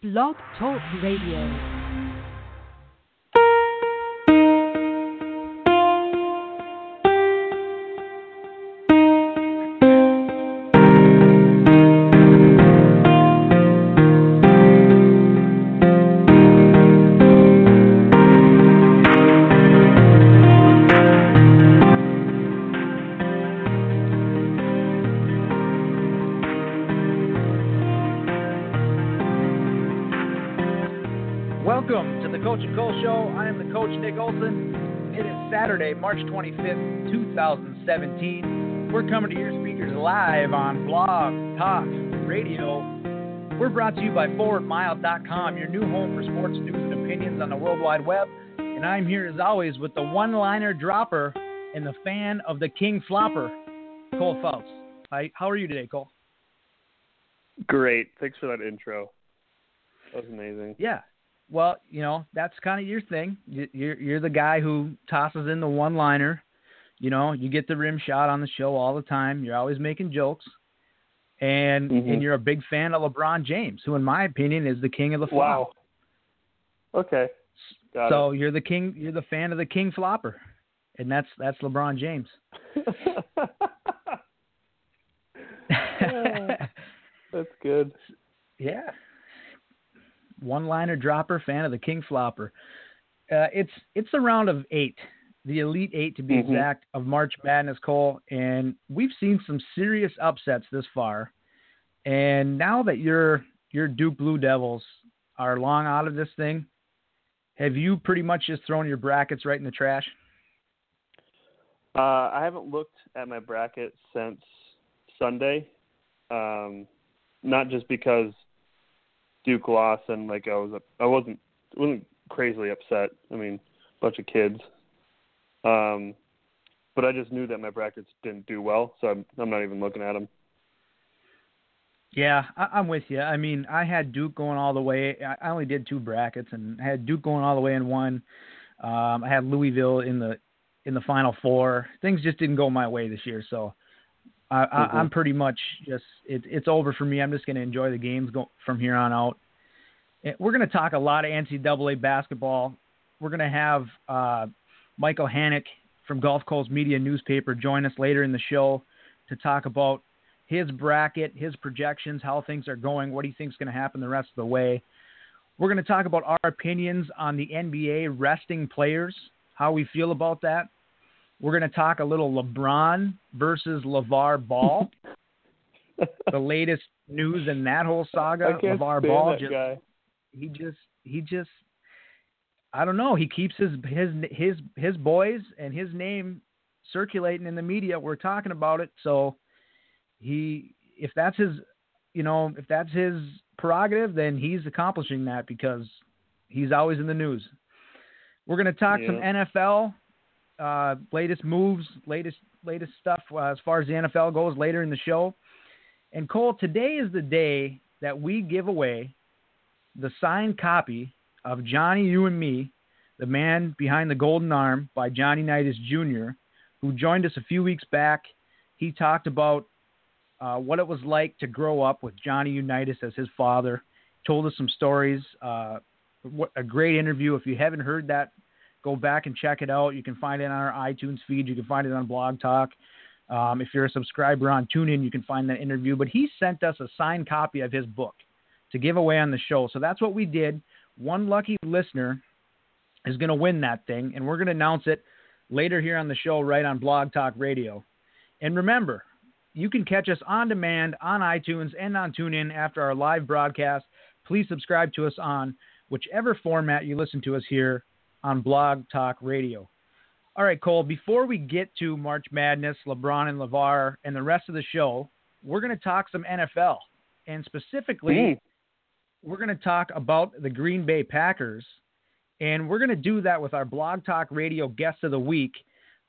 Blog Talk Radio. March 25th, 2017. We're coming to your speakers live on Blog Talk Radio. We're brought to you by ForwardMile.com, your new home for sports news and opinions on the World Wide Web. And I'm here as always with the one-liner dropper and the fan of the King Flopper, Cole Phelps. Hi, how are you today, Cole? Great. Thanks for that intro. That was amazing. Yeah. Well, you know, that's kind of your thing. You- You're you're the guy who tosses in the one liner. You know, you get the rim shot on the show all the time. You're always making jokes. And Mhm. and you're a big fan of LeBron James, who in my opinion is the king of the flop. Wow. Okay. Got So you're the king you're the fan of the king flopper. And that's that's LeBron James. That's good. Yeah. One liner dropper, fan of the King Flopper. Uh, it's it's a round of eight, the Elite Eight to be Mhm. exact, of March Madness, Cole, and we've seen some serious upsets this far. And now that your your Duke Blue Devils are long out of this thing, have you pretty much just thrown your brackets right in the trash? Uh, I haven't looked at my bracket since Sunday. Um, not just because Duke lost and like I was I wasn't wasn't crazily upset. I mean, a bunch of kids. Um, but I just knew that my brackets didn't do well, so I'm I'm not even looking at them. Yeah, I, I'm with you. I mean, I had Duke going all the way. I I only did two brackets, and I had Duke going all the way in one. Um, I had Louisville in the in the final four. Things just didn't go my way this year, so I, Mhm. I, I'm pretty much just it, it's over for me. I'm just going to enjoy the games go, from here on out. We're going to talk a lot of NCAA basketball. We're going to have uh, Michael Hanich from Gulf Coast Media Newspaper join us later in the show to talk about his bracket, his projections, how things are going, what he thinks is going to happen the rest of the way. We're going to talk about our opinions on the NBA resting players, how we feel about that. We're going to talk a little LeBron versus LeVar Ball, the latest news in that whole saga. LeVar Ball just guy. he just he just I don't know. He keeps his his his his boys and his name circulating in the media. We're talking about it, so he if that's his you know if that's his prerogative, then he's accomplishing that because he's always in the news. We're going to talk some NFL uh, latest moves, latest latest stuff uh, as far as the NFL goes later in the show. And Cole, today is the day that we give away the signed copy of Johnny U and Me, the man behind the golden arm by Johnny Unitas Jr., who joined us a few weeks back. He talked about uh, what it was like to grow up with Johnny Unitas as his father. Told us some stories. Uh, what a great interview! If you haven't heard that, go back and check it out. You can find it on our iTunes feed. You can find it on Blog Talk. Um, if you're a subscriber on TuneIn, you can find that interview. But he sent us a signed copy of his book to give away on the show. So that's what we did. One lucky listener is going to win that thing, and we're going to announce it later here on the show, right on Blog Talk Radio. And remember, you can catch us on demand on iTunes and on TuneIn after our live broadcast. Please subscribe to us on whichever format you listen to us here on Blog Talk Radio. All right, Cole, before we get to March Madness, LeBron and LeVar, and the rest of the show, we're going to talk some NFL. And specifically, Mm. we're going to talk about the Green Bay Packers. And we're going to do that with our Blog Talk Radio guest of the week,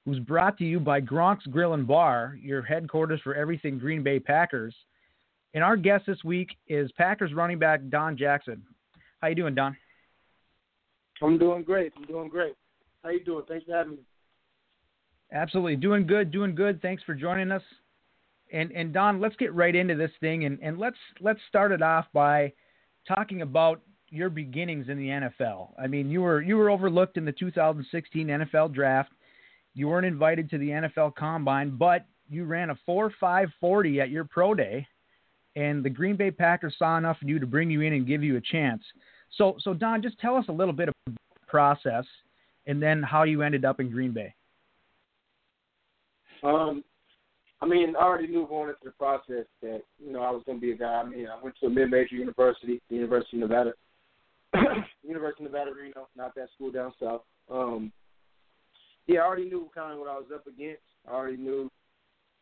who's brought to you by Gronk's Grill and Bar, your headquarters for everything Green Bay Packers. And our guest this week is Packers running back Don Jackson. How you doing, Don? I'm doing great. I'm doing great. How you doing? Thanks for having me. Absolutely. Doing good, doing good. Thanks for joining us. And and Don, let's get right into this thing and, and let's let's start it off by talking about your beginnings in the NFL. I mean, you were you were overlooked in the 2016 NFL draft. You weren't invited to the NFL Combine, but you ran a 4.540 at your pro day, and the Green Bay Packers saw enough in you to bring you in and give you a chance. So, so Don, just tell us a little bit about the process, and then how you ended up in Green Bay. Um, I mean, I already knew going into the process that you know I was going to be a guy. I mean, I went to a mid-major university, the University of Nevada, University of Nevada, Reno, not that school down south. Um, yeah, I already knew kind of what I was up against. I already knew,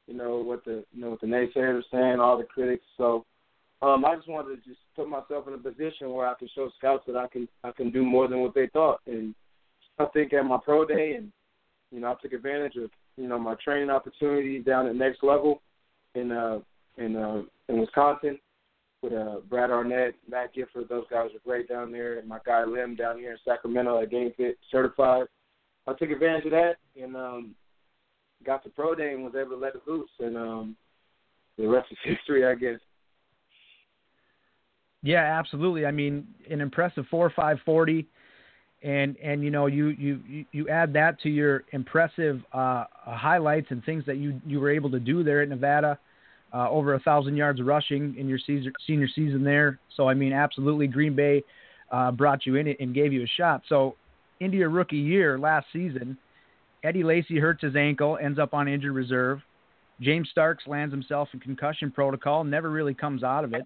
you know, what the you know what the naysayers were saying, all the critics. So, um, I just wanted to just put myself in a position where I can show scouts that I can I can do more than what they thought. And I think at my pro day, and you know, I took advantage of you know my training opportunities down at next level in uh in uh in Wisconsin with uh Brad Arnett, Matt Gifford, those guys are great down there, and my guy Lim down here in Sacramento at Game Fit certified. I took advantage of that and um got to pro day and was able to let it loose and um the rest is history I guess. Yeah, absolutely. I mean, an impressive four five forty and and you know you you you add that to your impressive uh, highlights and things that you you were able to do there at Nevada, uh, over a thousand yards rushing in your senior senior season there. So I mean, absolutely, Green Bay uh, brought you in and gave you a shot. So into your rookie year last season, Eddie Lacy hurts his ankle, ends up on injured reserve. James Starks lands himself in concussion protocol, never really comes out of it.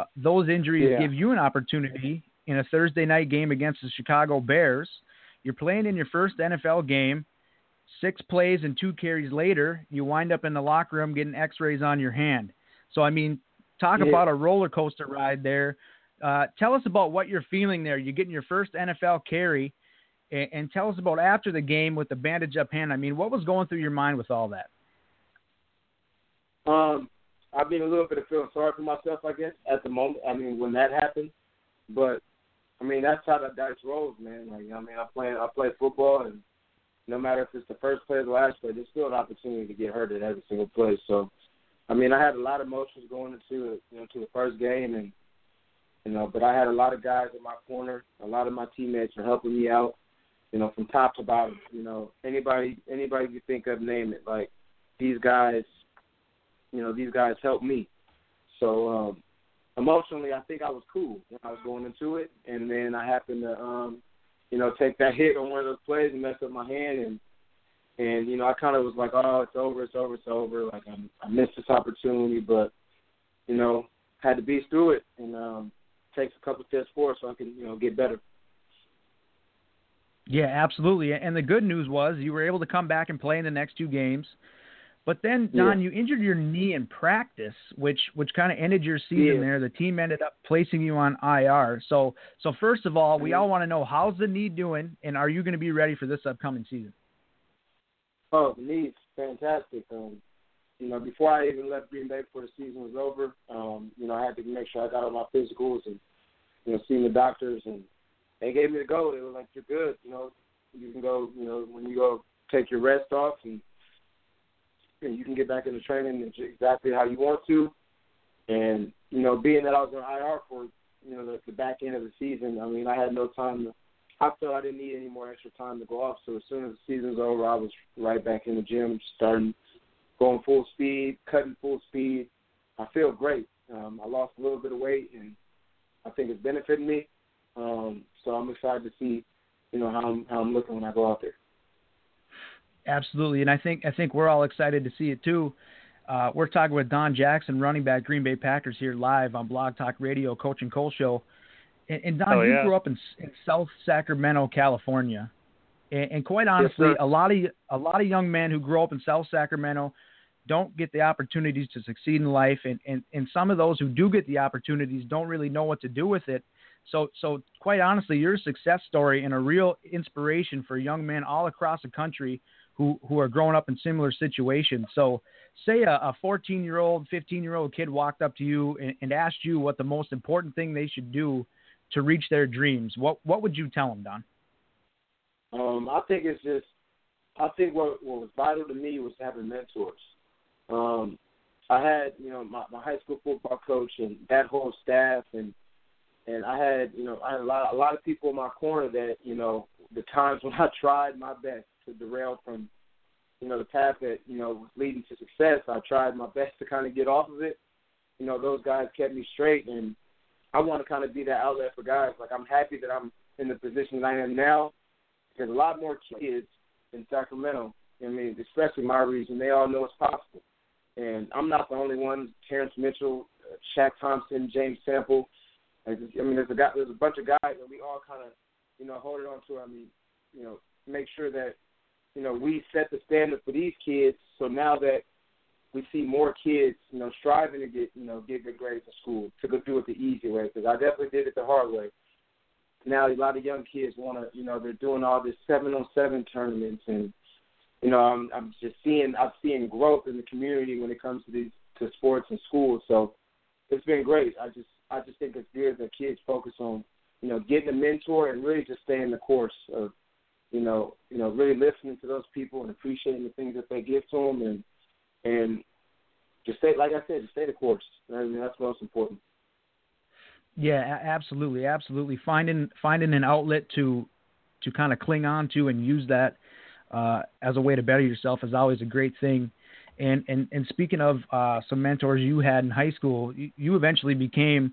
Uh, those injuries yeah. give you an opportunity in a Thursday night game against the Chicago Bears. You're playing in your first NFL game. Six plays and two carries later, you wind up in the locker room getting X-rays on your hand. So I mean, talk Yeah. about a roller coaster ride there. Uh, tell us about what you're feeling there. You're getting your first NFL carry, and, and tell us about after the game with the bandage up hand. I mean, what was going through your mind with all that? Um, I've been a little bit of feeling sorry for myself, I guess, at the moment. I mean, when that happened, but I mean, that's how the dice rolls, man. Like, I mean, I play, I play football, and no matter if it's the first play or the last play, there's still an opportunity to get hurt at every single play. So, I mean, I had a lot of emotions going into you know, to the first game, and you know, but I had a lot of guys in my corner. A lot of my teammates are helping me out, you know, from top to bottom. You know, anybody, anybody you think of, name it. Like these guys, you know, these guys helped me. So um, emotionally, I think I was cool when I was going into it, and then I happened to, um, you know, take that hit on one of those plays and mess up my hand, and and you know, I kind of was like, oh, it's over, it's over, it's over. Like I'm, I missed this opportunity, but you know, had to beast through it, and um, takes a couple steps forward so I can, you know, get better. Yeah, absolutely. And the good news was you were able to come back and play in the next two games. But then, Don, you injured your knee in practice, which which kind of ended your season Yeah. there. The team ended up placing you on IR. So so first of all, we all want to know how's the knee doing, and are you going to be ready for this upcoming season? Oh, the knee's fantastic. Um, you know, before I even left Green Bay before the season was over, um, you know, I had to make sure I got all my physicals and, you know, seeing the doctors and they gave me the go. They were like, You're good, you know, you can go, you know, when you go take your rest off and, and you can get back into training exactly how you want to. And, you know, being that I was on IR for, you know, the, the back end of the season, I mean, I had no time to I felt I didn't need any more extra time to go off. So as soon as the season's over, I was right back in the gym, starting going full speed, cutting full speed. I feel great. Um, I lost a little bit of weight, and I think it's benefiting me. Um, so I'm excited to see, you know, how I'm how I'm looking when I go out there. Absolutely, and I think I think we're all excited to see it too. Uh, we're talking with Don Jackson, running back Green Bay Packers, here live on Blog Talk Radio, Coach and Cole Show. And, and Don, Oh, you grew up in, in South Sacramento, California, and, and quite honestly, sir. a lot of a lot of young men who grow up in South Sacramento don't get the opportunities to succeed in life, and, and, and some of those who do get the opportunities don't really know what to do with it. So, so quite honestly, you're a success story and a real inspiration for young men all across the country who, who are growing up in similar situations. So, say a, a 14 year old, 15 year old kid walked up to you and, and asked you what the most important thing they should do to reach their dreams. What what would you tell them, Don? Um, I think it's just, I think what what was vital to me was having mentors. Um, I had, you know, my, my high school football coach and that whole staff, and and I had you know I had a lot a lot of people in my corner that you know the times when I tried my best to derail from you know the path that you know was leading to success, I tried my best to kind of get off of it. You know those guys kept me straight, and I want to kind of be that outlet for guys. Like I'm happy that I'm in the position that I am now. There's a lot more kids in Sacramento. I mean, especially my region, they all know it's possible. And I'm not the only one. Terrance Mitchell, uh, Shaq Thompson, James Sample. I mean, there's a guy, there's a bunch of guys, and we all kind of, you know, hold it on to. I mean, you know, make sure that, you know, we set the standard for these kids. So now that we see more kids, you know, striving to get, you know, get good grades in school, to go do it the easy way. Because I definitely did it the hard way. Now a lot of young kids want to, you know, they're doing all this seven on seven tournaments, and you know, I'm I'm just seeing I'm seeing growth in the community when it comes to these to sports and schools. So it's been great. I just I just think it's good that kids focus on, you know, getting a mentor and really just staying the course of, you know, you know, really listening to those people and appreciating the things that they give to them and and just stay, like I said, just stay the course. I mean, that's most important. Yeah, absolutely, absolutely. Finding finding an outlet to to kind of cling on to and use that uh, as a way to better yourself is always a great thing. And and and speaking of uh, some mentors you had in high school, you, you eventually became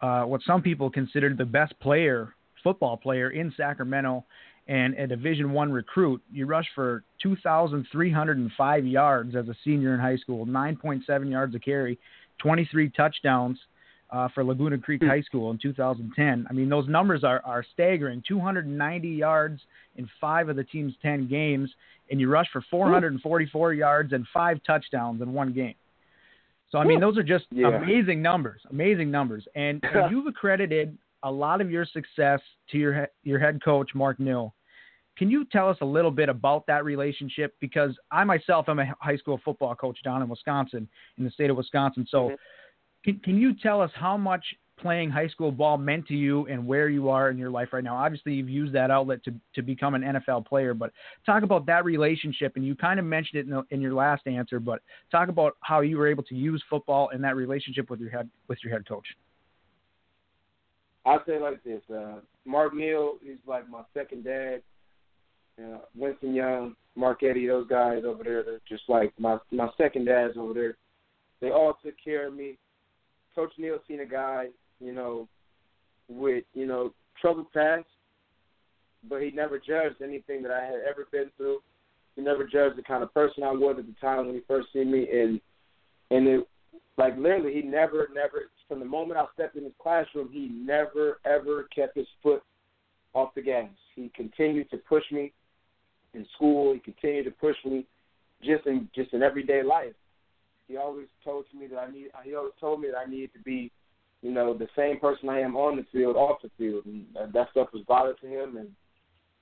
uh, what some people considered the best player, football player in Sacramento, and a Division One recruit. You rushed for 2,305 yards as a senior in high school, 9.7 yards a carry, 23 touchdowns uh, for Laguna Creek hmm. High School in 2010. I mean, those numbers are, are staggering 290 yards in five of the team's 10 games, and you rushed for 444 yards and five touchdowns in one game. So, I mean, those are just yeah. amazing numbers, amazing numbers. And, and you've accredited a lot of your success to your, your head coach, Mark Nill. Can you tell us a little bit about that relationship? Because I myself am a high school football coach down in Wisconsin, in the state of Wisconsin. So, mm-hmm can, can you tell us how much playing high school ball meant to you and where you are in your life right now? Obviously, you've used that outlet to, to become an NFL player, but talk about that relationship. And you kind of mentioned it in, the, in your last answer, but talk about how you were able to use football and that relationship with your head with your head coach. I'll say like this: uh, Mark Neal, he's like my second dad. Uh, Winston Young, Mark Eddie, those guys over there, they're just like my my second dads over there. They all took care of me Coach Neal seen a guy, you know, with you know troubled past, but he never judged anything that I had ever been through. He never judged the kind of person I was at the time when he first seen me, and and it like literally he never never from the moment I stepped in his classroom he never ever kept his foot off the gas. He continued to push me in school. He continued to push me just in just in everyday life he always told me that I need. He always told me that I needed to be, you know, the same person I am on the field, off the field, and that stuff was bothered to him. And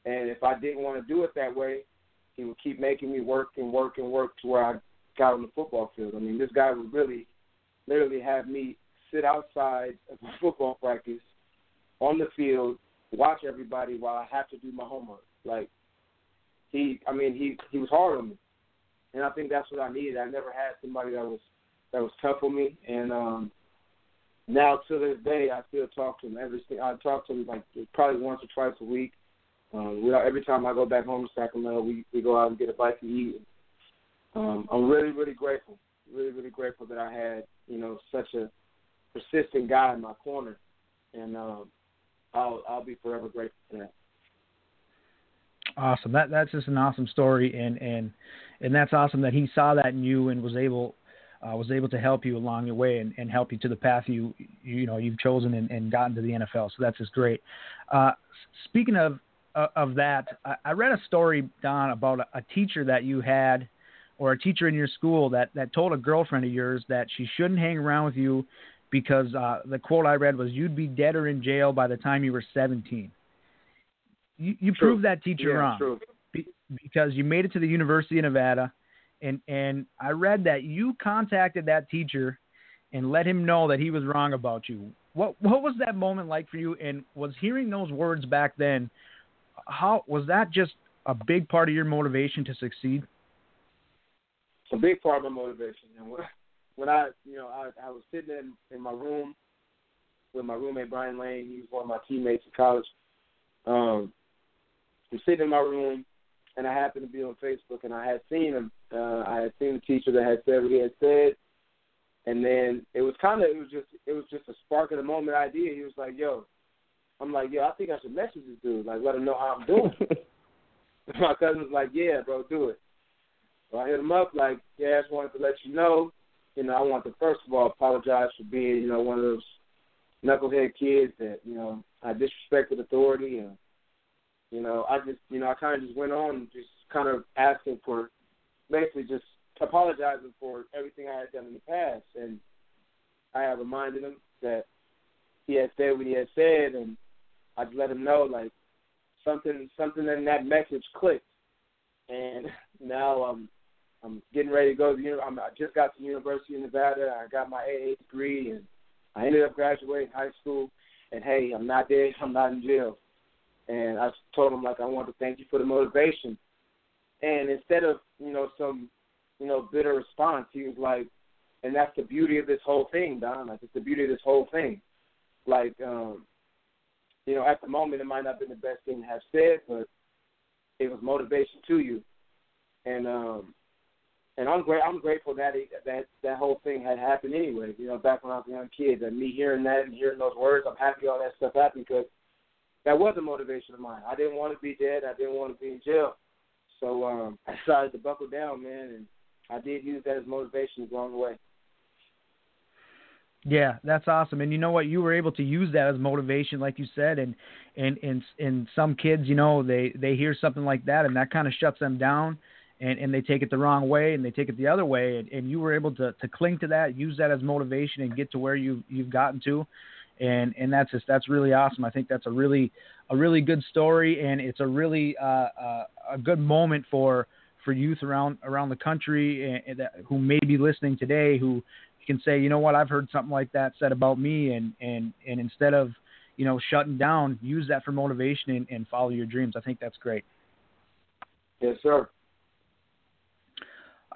and if I didn't want to do it that way, he would keep making me work and work and work to where I got on the football field. I mean, this guy would really, literally have me sit outside of football practice on the field, watch everybody while I have to do my homework. Like he, I mean, he he was hard on me and I think that's what I needed. I never had somebody that was that was tough on me, and um, now to this day, I still talk to him every. I talk to him like probably once or twice a week. Um, we every time I go back home to Sacramento, we we go out and get a bite to eat. Um, I'm really really grateful, really really grateful that I had you know such a persistent guy in my corner, and um, I'll I'll be forever grateful for that. Awesome. That that's just an awesome story, and and and that's awesome that he saw that in you and was able uh, was able to help you along your way and, and help you to the path you you know you've chosen and, and gotten to the NFL. So that's just great. Uh, speaking of uh, of that, I, I, read a story Don about a, a teacher that you had or a teacher in your school that that told a girlfriend of yours that she shouldn't hang around with you because uh, the quote I read was you'd be dead or in jail by the time you were 17. You, you proved that teacher yeah, wrong true. because you made it to the University of Nevada, and and I read that you contacted that teacher and let him know that he was wrong about you. What what was that moment like for you? And was hearing those words back then, how was that just a big part of your motivation to succeed? It's a big part of my motivation. And when, when I, you know, I, I was sitting in, in my room, with my roommate Brian Lane. He was one of my teammates in college. Um, I'm sitting in my room, and I happened to be on Facebook, and I had seen him. Uh, I had seen the teacher that had said what he had said, and then it was kind of it was just it was just a spark of the moment idea. He was like, "Yo," I'm like, "Yo, I think I should message this dude, like let him know how I'm doing." my cousin was like, "Yeah, bro, do it." So I hit him up like, "Yeah, I just wanted to let you know, you know, I want to first of all apologize for being, you know, one of those knucklehead kids that, you know, I disrespected authority and, you know, I just, you know, I kind of just went on just kind of asking for, basically just apologizing for everything I had done in the past, and I have reminded him that he had said what he had said, and I just let him know like something, something in that message clicked, and now I'm I'm getting ready to go to. I'm, I just got to University of Nevada. I got my AA degree, and I ended up graduating high school. And hey, I'm not dead. I'm not in jail. And I told him like I want to thank you for the motivation. And instead of you know some you know bitter response, he was like, and that's the beauty of this whole thing, Don. Like it's the beauty of this whole thing. Like um, you know, at the moment it might not have been the best thing to have said, but it was motivation to you. And um, and I'm great. I'm grateful that it, that that whole thing had happened anyway. You know, back when I was a young kid, and me hearing that and hearing those words, I'm happy all that stuff happened because that was a motivation of mine. I didn't want to be dead. I didn't want to be in jail. So um, I decided to buckle down, man, and I did use that as motivation along the way. Yeah, that's awesome. And you know what? You were able to use that as motivation, like you said. And and and and some kids, you know, they they hear something like that, and that kind of shuts them down and, and they take it the wrong way and they take it the other way and, and you were able to, to cling to that use that as motivation and get to where you you've gotten to. And and that's just that's really awesome. I think that's a really a really good story and it's a really uh, uh, a good moment for for youth around around the country and, and that, who may be listening today who can say you know what? I've heard something like that said about me and and and instead of you know shutting down use that for motivation and, and follow your dreams. I think that's great. Yes sir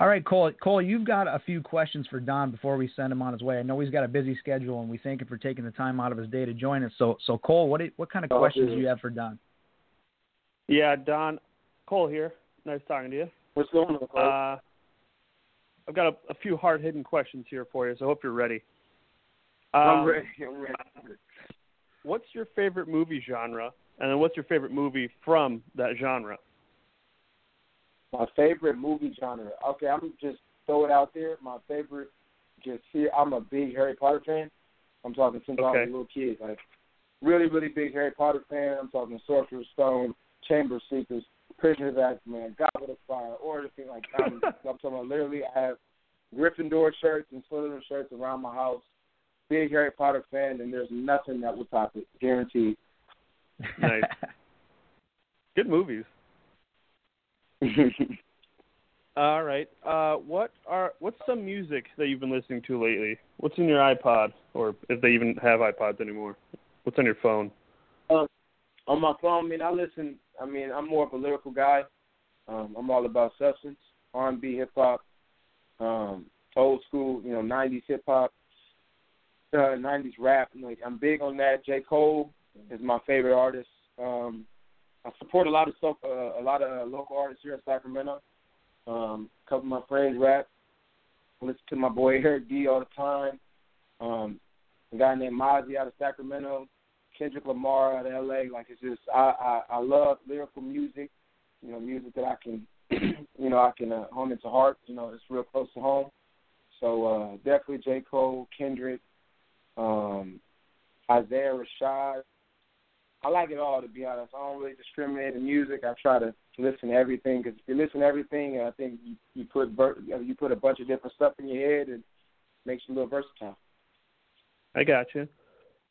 all right, Cole. Cole, you've got a few questions for Don before we send him on his way. I know he's got a busy schedule, and we thank him for taking the time out of his day to join us. So, so Cole, what what kind of oh, questions do you have for Don? Yeah, Don, Cole here. Nice talking to you. What's going on, Cole? Uh, I've got a, a few hard-hitting questions here for you, so I hope you're ready. Um, I'm ready. I'm ready. What's your favorite movie genre, and then what's your favorite movie from that genre? My favorite movie genre. Okay, I'm just throw it out there. My favorite, just here. I'm a big Harry Potter fan. I'm talking since okay. I was a little kid. Like really, really big Harry Potter fan. I'm talking Sorcerer's Stone, Chamber of Secrets, Prisoner of Azkaban, Goblet of Fire, or anything like that. I'm, I'm talking about literally. I have Gryffindor shirts and Slytherin shirts around my house. Big Harry Potter fan, and there's nothing that will top it, guaranteed. Nice. Good movies. All right. Uh, what are what's some music that you've been listening to lately? What's in your iPod, or if they even have iPods anymore? What's on your phone? Uh, on my phone, I mean, I listen. I mean, I'm more of a lyrical guy. Um, I'm all about substance, R&B, hip hop, um, old school, you know, '90s hip hop, uh, '90s rap. Like, I'm big on that. J. Cole is my favorite artist. Um, I support a lot of stuff, uh, a lot of uh, local artists here in Sacramento. Um, a couple of my friends rap. I listen to my boy Eric D all the time. Um, a guy named Mozzy out of Sacramento. Kendrick Lamar out of LA. Like it's just I, I I love lyrical music. You know, music that I can you know I can uh, home into heart. You know, it's real close to home. So uh, definitely J Cole, Kendrick, um, Isaiah Rashad. I like it all to be honest. I don't really discriminate in music. I try to listen to everything because if you listen to everything, I think you you put you put a bunch of different stuff in your head and makes you a little versatile. I got you.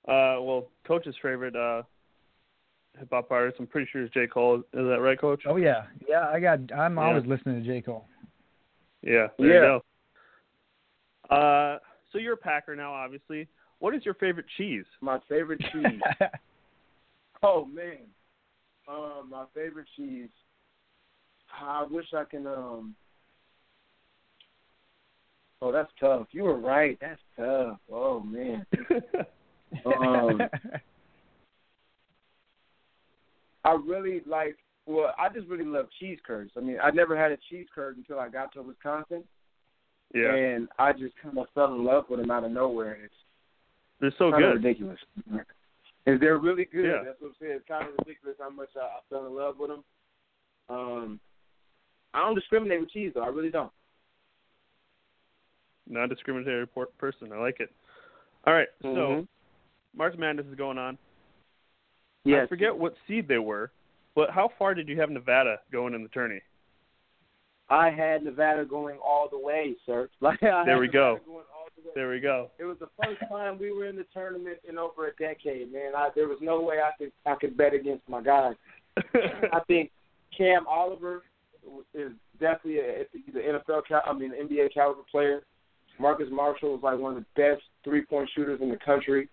Uh, well, Coach's favorite uh, hip hop artist, I'm pretty sure is J Cole. Is that right, Coach? Oh yeah, yeah. I got. I'm yeah. always listening to J Cole. Yeah. There yeah. you go. Uh, so you're a Packer now, obviously. What is your favorite cheese? My favorite cheese. Oh man, um, my favorite cheese. I wish I can. Um. Oh, that's tough. You were right. That's tough. Oh man. Um, I really like. Well, I just really love cheese curds. I mean, I never had a cheese curd until I got to Wisconsin, Yeah, and I just kind of fell in love with them out of nowhere. It's they're so kind of good. ridiculous. And they're really good. Yeah. That's what I'm saying. It's kind of ridiculous how much I, I fell in love with them. Um, I don't discriminate with cheese though. I really don't. Non-discriminatory person. I like it. All right, so Mhm. March Madness is going on. Yes. I forget what seed they were, but how far did you have Nevada going in the tourney? I had Nevada going all the way, sir. Like I There we go. Nevada Going all the way. There we go. It was the first time we were in the tournament in over a decade, man. I, there was no way I could I could bet against my guys. I think Cam Oliver is definitely a, he's NFL, cal- I mean NBA caliber player. Marcus Marshall was like one of the best three point shooters in the country.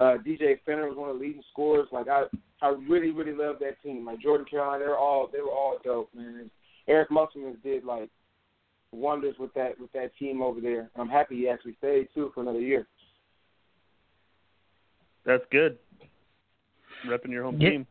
Uh, DJ Fenner was one of the leading scorers. Like I, I really, really love that team. Like Jordan Caroline, they were all they were all dope, man. Eric Musselman did like wonders with that with that team over there. I'm happy he actually stayed too for another year. That's good. Repping your home Yeah. team.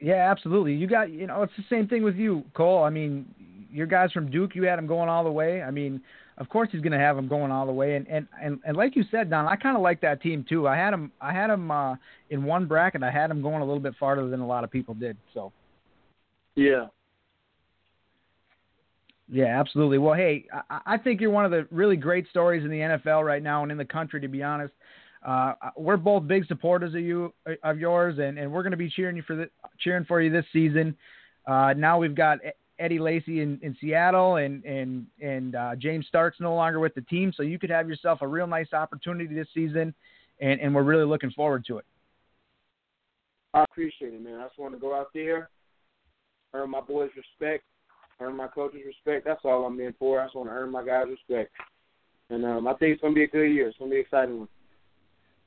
Yeah, absolutely. You got, you know, it's the same thing with you, Cole. I mean, your guys from Duke, you had him going all the way. I mean, of course he's going to have him going all the way. And and and, and like you said, Don, I kind of like that team too. I had him, I had him uh, in one bracket. I had him going a little bit farther than a lot of people did. So Yeah. Yeah, absolutely. Well, hey, I, I think you're one of the really great stories in the NFL right now and in the country, to be honest. Uh, we're both big supporters of you, of yours, and, and we're going to be cheering you for the, cheering for you this season. Uh, now we've got Eddie Lacy in, in Seattle, and and and uh, James Starks no longer with the team, so you could have yourself a real nice opportunity this season, and, and we're really looking forward to it. I appreciate it, man. I just want to go out there, earn my boys' respect, earn my coaches' respect. That's all I'm in for. I just want to earn my guys' respect. And um, I think it's going to be a good year. It's going to be an exciting one.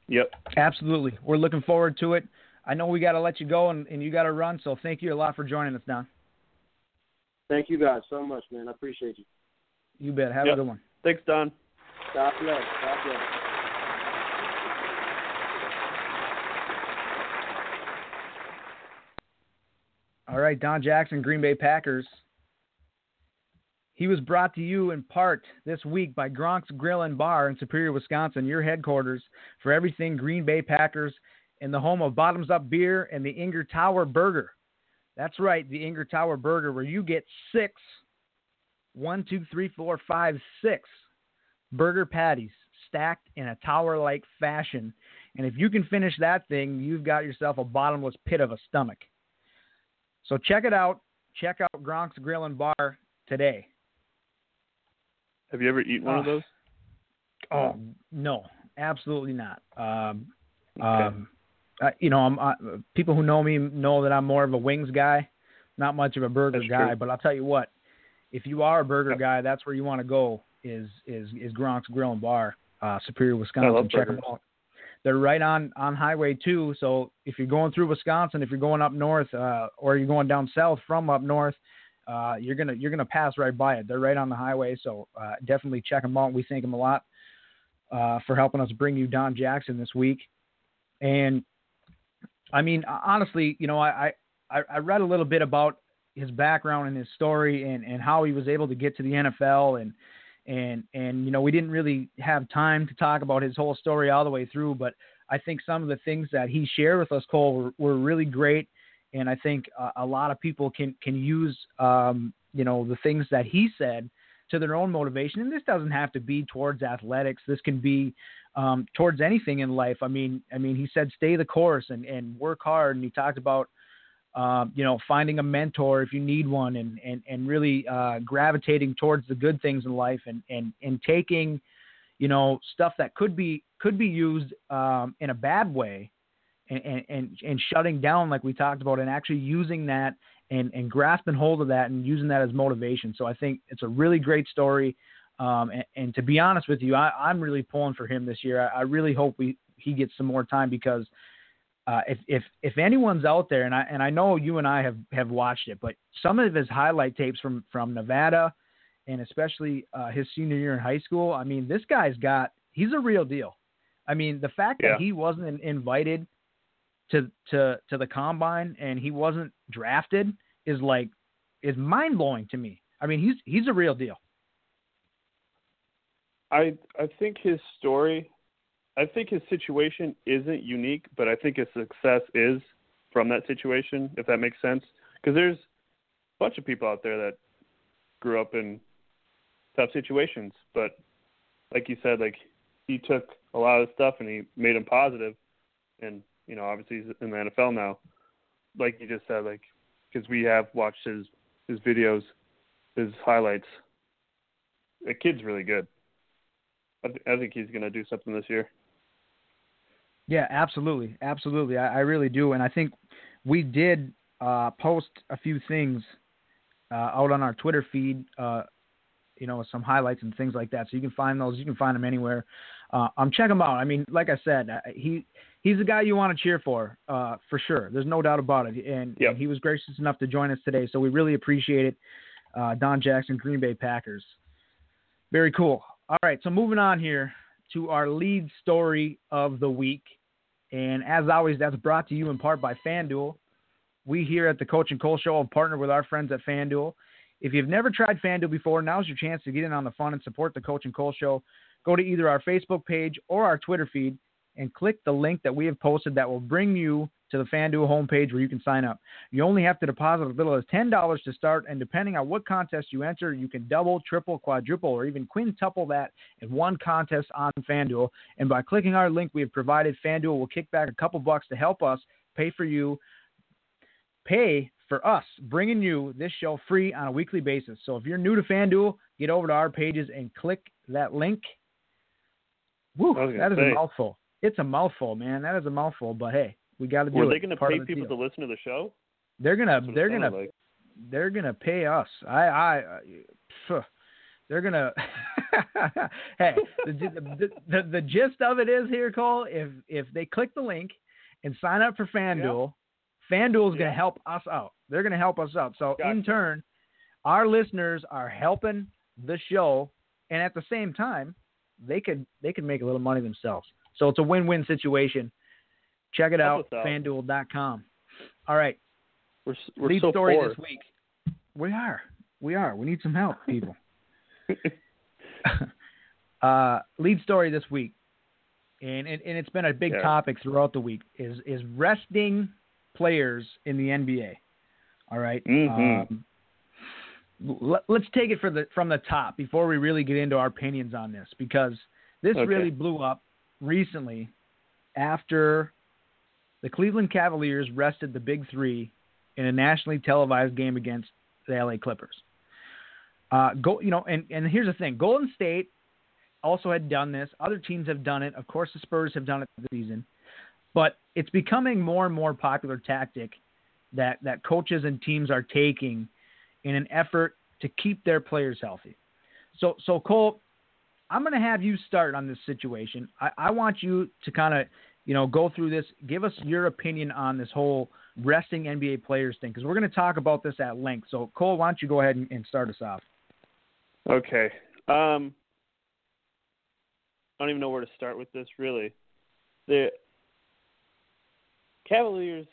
Yep. Absolutely, we're looking forward to it. I know we got to let you go, and, and you got to run, so thank you a lot for joining us, Don. Thank you guys so much, man. I appreciate you. You bet. Have Yep. a good one. Thanks, Don. God bless. God bless. All right, Don Jackson, Green Bay Packers. He was brought to you in part this week by Gronk's Grill and Bar in Superior, Wisconsin, your headquarters for everything Green Bay Packers and the home of Bottoms Up Beer and the Inger Tower Burger. That's right, the Inger Tower Burger, where you get six, one, two, three, four, five, six burger patties stacked in a tower like fashion. And if you can finish that thing, you've got yourself a bottomless pit of a stomach. So check it out. Check out Gronk's Grill and Bar today. Have you ever eaten one of those? Oh no, absolutely not. Um, Okay. um, I, you know, I'm, I, people who know me know that I'm more of a wings guy, not much of a burger That's guy. true. But I'll tell you what, if you are a burger Yep. guy, that's where you want to go. Is is is Gronk's Grill and Bar, uh, Superior, Wisconsin. love Check them out. They're right on on Highway two. So if you're going through Wisconsin, if you're going up north, uh, or you're going down south from up north, uh, you're gonna you're gonna pass right by it. They're right on the highway, so uh, definitely check them out. We thank them a lot uh, for helping us bring you Don Jackson this week. And I mean, honestly, you know, I I, I read a little bit about his background and his story and, and how he was able to get to the NFL and and and you know we didn't really have time to talk about his whole story all the way through, but I think some of the things that he shared with us, Cole, were, were really great and I think uh, a lot of people can can use um, you know the things that he said to their own motivation. And this doesn't have to be towards athletics. This can be um, towards anything in life. I mean, I mean, he said stay the course and and work hard. And he talked about um, you know finding a mentor if you need one, and and and really uh, gravitating towards the good things in life, and and and taking you know stuff that could be could be used um, in a bad way and, and, and shutting down like we talked about and actually using that and, and grasping hold of that and using that as motivation. So I think it's a really great story. Um, and, and, to be honest with you, I, I'm really pulling for him this year. I, I really hope we, he gets some more time because uh, if, if, if anyone's out there, and I, and I know you and I have, have watched it, but some of his highlight tapes from, from Nevada and especially uh, his senior year in high school, I mean, this guy's got, he's a real deal. I mean, the fact Yeah. that he wasn't invited to to to the combine and he wasn't drafted is like is mind blowing to me. I mean, he's he's a real deal. I I think his story, I think his situation isn't unique, but I think his success is from that situation. If that makes sense, because there's a bunch of people out there that grew up in tough situations, but like you said, like he took a lot of stuff and he made them positive, and you know obviously he's in the NFL now. Like you just said, like because we have watched his his videos, his highlights. The kid's really good. I, th- I think he's going to do something this year. Yeah, absolutely, absolutely. I, I really do, and I think we did uh, post a few things uh, out on our Twitter feed. Uh, you know, some highlights and things like that. So you can find those. You can find them anywhere. Uh, um, check them out. I mean, like I said, uh, he he's the guy you want to cheer for, uh, for sure. There's no doubt about it. And, Yep. and he was gracious enough to join us today, so we really appreciate it. Uh, Don Jackson, Green Bay Packers. Very cool. All right, so moving on here to our lead story of the week. And as always, that's brought to you in part by FanDuel. We here at the Coach and Cole Show have partnered with our friends at FanDuel. If you've never tried FanDuel before, now's your chance to get in on the fun and support the Coach and Cole Show. Go to either our Facebook page or our Twitter feed and click the link that we have posted that will bring you to the FanDuel homepage where you can sign up. You only have to deposit as little as $10 to start, and depending on what contest you enter, you can double, triple, quadruple, or even quintuple that in one contest on FanDuel. And by clicking our link we have provided, FanDuel will kick back a couple bucks to help us pay for you, pay for us, bringing you this show free on a weekly basis. So if you're new to FanDuel, get over to our pages and click that link. Woo, I was gonna that is say. a mouthful. It's a mouthful, man. That is a mouthful, but hey, we got to do Were it. they going to pay people deal. to listen to the show? They're gonna they're gonna like. they're gonna pay us. I I phew. they're gonna hey the, the, the the gist of it is here, Cole. If if they click the link and sign up for FanDuel, FanDuel is gonna help us out. They're gonna help us out. So in turn, our listeners are helping the show, and at the same time, they could they could make a little money themselves. So it's a win-win situation. Check it out. FanDuel.com. All right. We're we're Lead so story poor. this week. We are. We are. We need some help, people. uh, lead story this week, and, and and it's been a big Yeah. topic throughout the week is is resting players in the NBA. All right? Mhm. Um, let, let's take it for the from the top before we really get into our opinions on this because this Okay. really blew up recently after the Cleveland Cavaliers rested the Big Three in a nationally televised game against the LA Clippers. Uh, go, you know, and, and here's the thing: Golden State also had done this. Other teams have done it. Of course, the Spurs have done it this season. But it's becoming more and more popular tactic that that coaches and teams are taking in an effort to keep their players healthy. So, so Cole, I'm going to have you start on this situation. I, I want you to kind of, you know, go through this. Give us your opinion on this whole resting NBA players thing because we're going to talk about this at length. So, Cole, why don't you go ahead and, and start us off? Okay. Um, I don't even know where to start with this. Really, the Cavaliers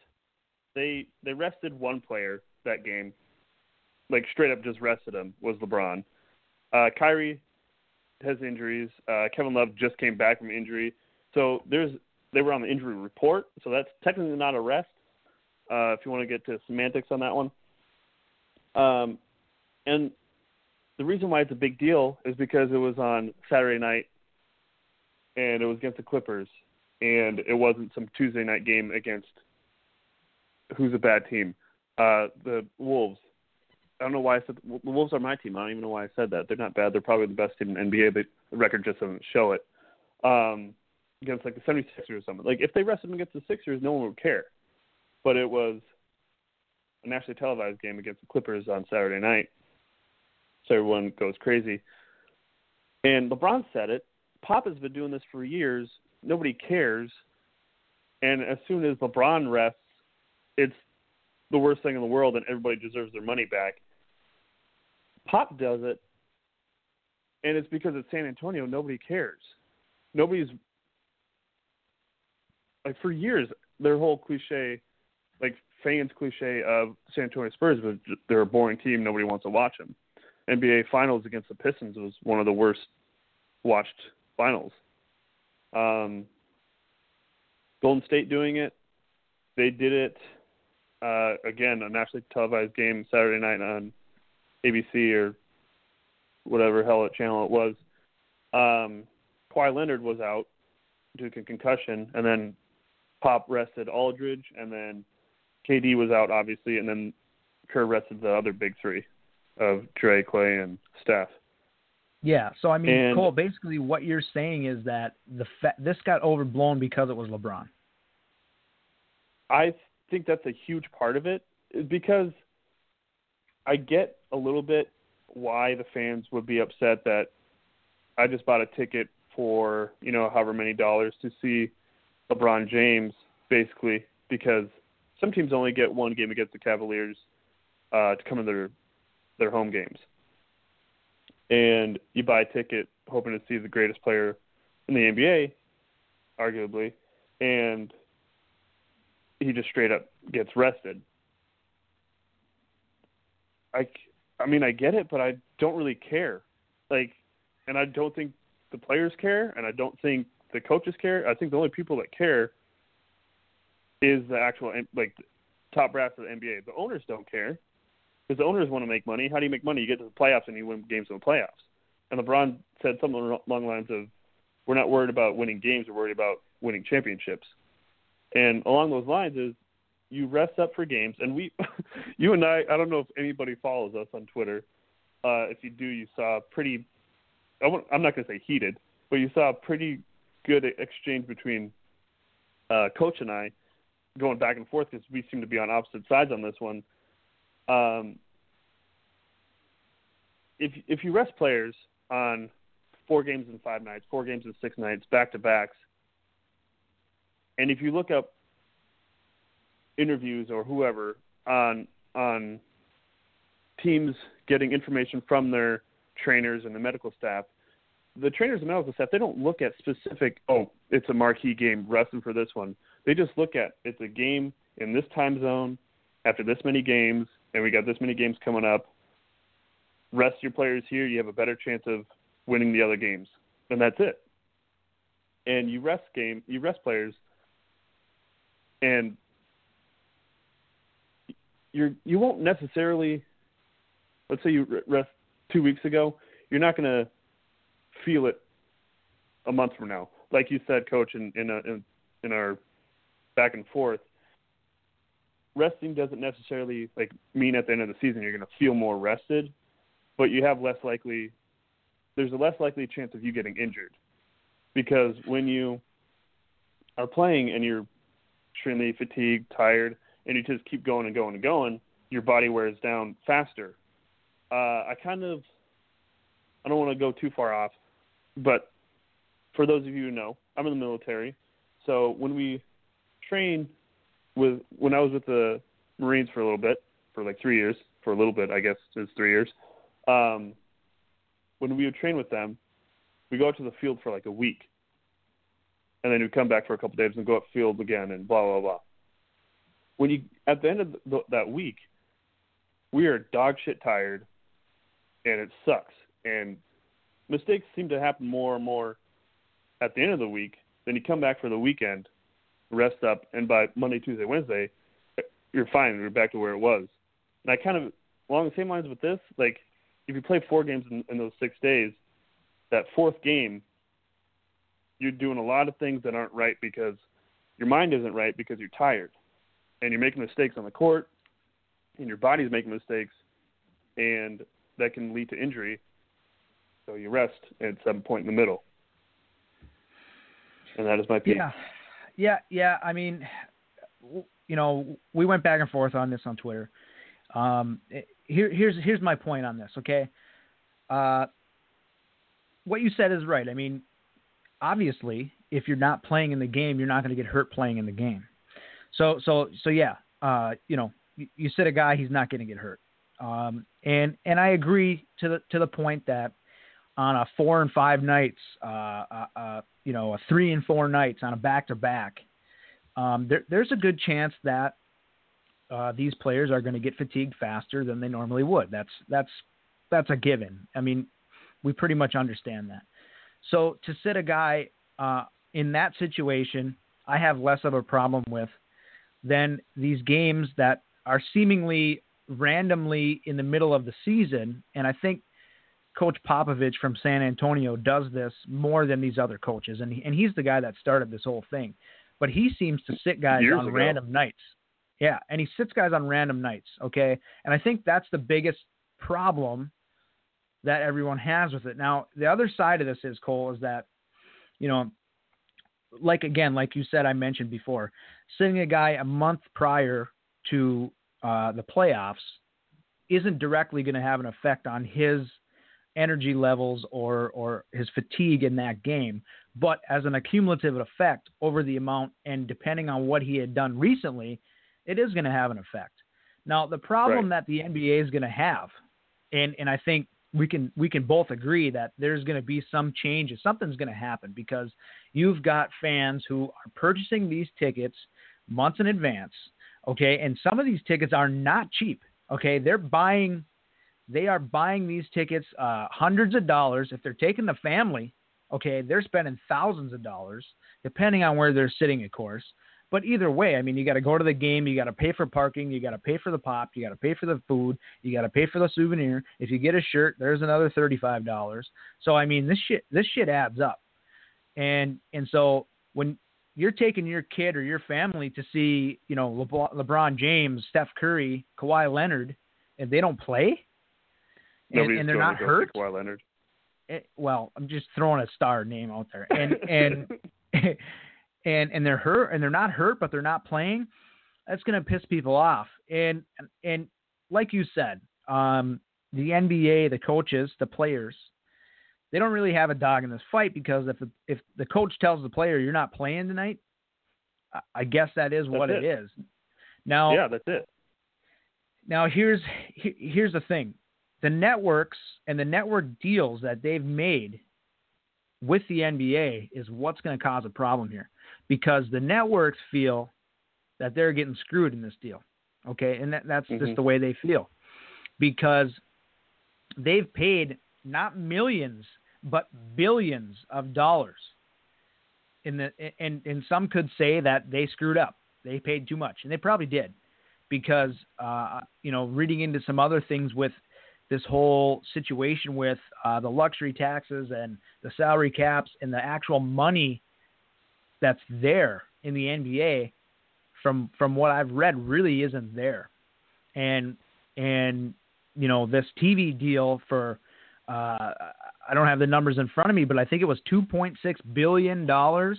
they they rested one player that game, like straight up just rested him was LeBron. Uh, Kyrie has injuries. Uh, Kevin Love just came back from injury, so there's they were on the injury report, so that's technically not a rest. Uh, if you want to get to semantics on that one, um, and the reason why it's a big deal is because it was on Saturday night and it was against the Clippers and it wasn't some Tuesday night game against who's a bad team. Uh the Wolves. I don't know why I said the Wolves are my team. I don't even know why I said that. They're not bad. They're probably the best team in NBA, but the record just doesn't show it. Um against like the 76ers or something. Like if they rested them against the Sixers, no one would care. But it was a nationally televised game against the Clippers on Saturday night so everyone goes crazy. And LeBron said it. Pop has been doing this for years. Nobody cares. And as soon as LeBron rests, it's the worst thing in the world, and everybody deserves their money back. Pop does it, and it's because it's San Antonio. Nobody cares. Nobody's like for years their whole cliche, like fans cliche of San Antonio Spurs but they're a boring team. Nobody wants to watch them. NBA Finals against the Pistons was one of the worst watched finals. Um, Golden State doing it. They did it uh, again a nationally televised game Saturday night on ABC or whatever hell it channel it was. Um, Kawhi Leonard was out due to concussion, and then Pop rested Aldridge, and then KD was out obviously, and then Kerr rested the other big three of Dre, Clay, and Steph. Yeah, so I mean, And- Cole, basically what you're saying is that the fa- this got overblown because it was LeBron. I think that's a huge part of it because I get a little bit why the fans would be upset that I just bought a ticket for, you know, however many dollars to see LeBron James basically because some teams only get one game against the Cavaliers uh, to come in their their home games. And you buy a ticket hoping to see the greatest player in the NBA, arguably, and he just straight up gets rested. I, I mean, I get it, but I don't really care. Like, and I don't think the players care, and I don't think the coaches care. I think the only people that care is the actual like top brass of the NBA. The owners don't care because the owners want to make money. How do you make money? You get to the playoffs and you win games in the playoffs. And LeBron said something along the lines of, "We're not worried about winning games. We're worried about winning championships." And along those lines is you rest up for games. And we, you and I, I don't know if anybody follows us on Twitter. Uh, if you do, you saw a pretty, I I'm not going to say heated, but you saw a pretty good exchange between uh, Coach and I going back and forth because we seem to be on opposite sides on this one. Um, if if you rest players on four games in five nights, four games in six nights, back to backs, and if you look up interviews or whoever on on teams getting information from their trainers and the medical staff, the trainers and medical staff they don't look at specific. Oh, it's a marquee game. Resting for this one. They just look at it's a game in this time zone after this many games, and we got this many games coming up. Rest your players here. You have a better chance of winning the other games, and that's it. And you rest game, you rest players and you're you won't necessarily let's say you rest two weeks ago you're not going to feel it a month from now. Like you said coach in in, a, in in our back and forth resting doesn't necessarily like mean at the end of the season you're going to feel more rested but you have less likely there's a less likely chance of you getting injured. Because when you are playing and you're extremely fatigued, tired, and you just keep going and going and going, your body wears down faster. Uh, I kind of, I don't want to go too far off, but for those of you who know, I'm in the military. So when we train with, when I was with the Marines for a little bit, for like three years, for a little bit, I guess it's three years. Um, when we would train with them, we go out to the field for like a week and then you come back for a couple days and go up field again and blah blah blah. When you at the end of the, that week, we are dog shit tired, and it sucks. And mistakes seem to happen more and more at the end of the week. Then you come back for the weekend, rest up, and by Monday, Tuesday, Wednesday, you're fine. You're back to where it was. And I kind of along the same lines with this, like if you play four games in, in those six days, that fourth game you're doing a lot of things that aren't right because your mind isn't right because you're tired and you're making mistakes on the court and your body's making mistakes and that can lead to injury. So you rest at some point in the middle. And that is my piece. Yeah, yeah, yeah. I mean, you know, we went back and forth on this on Twitter. Um, here, here's here's my point on this. Okay, uh, what you said is right. I mean, obviously, if you're not playing in the game, you're not going to get hurt playing in the game. So, so, so yeah, uh, you know, you, you said a guy, he's not going to get hurt. Um, and, and I agree to the, to the point that on a four and five nights, uh, uh, uh, you know, a three and four nights on a back to back, there's a good chance that uh, these players are going to get fatigued faster than they normally would. That's that's that's a given. I mean, we pretty much understand that. So to sit a guy uh, in that situation, I have less of a problem with than these games that are seemingly randomly in the middle of the season. And I think Coach Popovich from San Antonio does this more than these other coaches, and he, and he's the guy that started this whole thing. But he seems to sit guys Years on ago. random nights. Yeah, and he sits guys on random nights. Okay, and I think that's the biggest problem that everyone has with it. Now, the other side of this is Cole is that, you know, like again, like you said, I mentioned before, sitting a guy a month prior to uh, the playoffs isn't directly going to have an effect on his energy levels or or his fatigue in that game, but as an accumulative effect over the amount and depending on what he had done recently, it is going to have an effect. Now, the problem that the NBA is going to have, and and I think we can we can both agree that there's going to be some changes. Something's going to happen because you've got fans who are purchasing these tickets months in advance. Okay, and some of these tickets are not cheap. Okay, they're buying they are buying these tickets uh, hundreds of dollars. If they're taking the family, okay, they're spending thousands of dollars, depending on where they're sitting, of course. But either way, I mean, you got to go to the game, you got to pay for parking, you got to pay for the pop, you got to pay for the food, you got to pay for the souvenir. If you get a shirt, there's another thirty-five dollars. So I mean, this shit, this shit adds up. And and so when you're taking your kid or your family to see, you know, LeBron, LeBron James, Steph Curry, Kawhi Leonard, and they don't play, and, and they're not hurt. Kawhi Leonard. eh, well, I'm just throwing a star name out there, and and and and they're hurt and they're not hurt, but they're not playing. That's going to piss people off. And and like you said, um, the NBA, the coaches, the players, they don't really have a dog in this fight because if the, if the coach tells the player you're not playing tonight, I, guess that is what it it. is. Now, yeah, that's it. now here's here's the thing. The networks and the network deals that they've made with the NBA is what's going to cause a problem here because the networks feel that they're getting screwed in this deal. Okay? And that, that's just Mhm. the way they feel because they've paid not millions but billions of dollars in the and and some could say that they screwed up. They paid too much and they probably did because uh, you know reading into some other things with this whole situation with uh, the luxury taxes and the salary caps and the actual money that's there in the NBA from from what I've read really isn't there. And and you know this TV deal for uh, I don't have the numbers in front of me but I think it was 2.6 billion dollars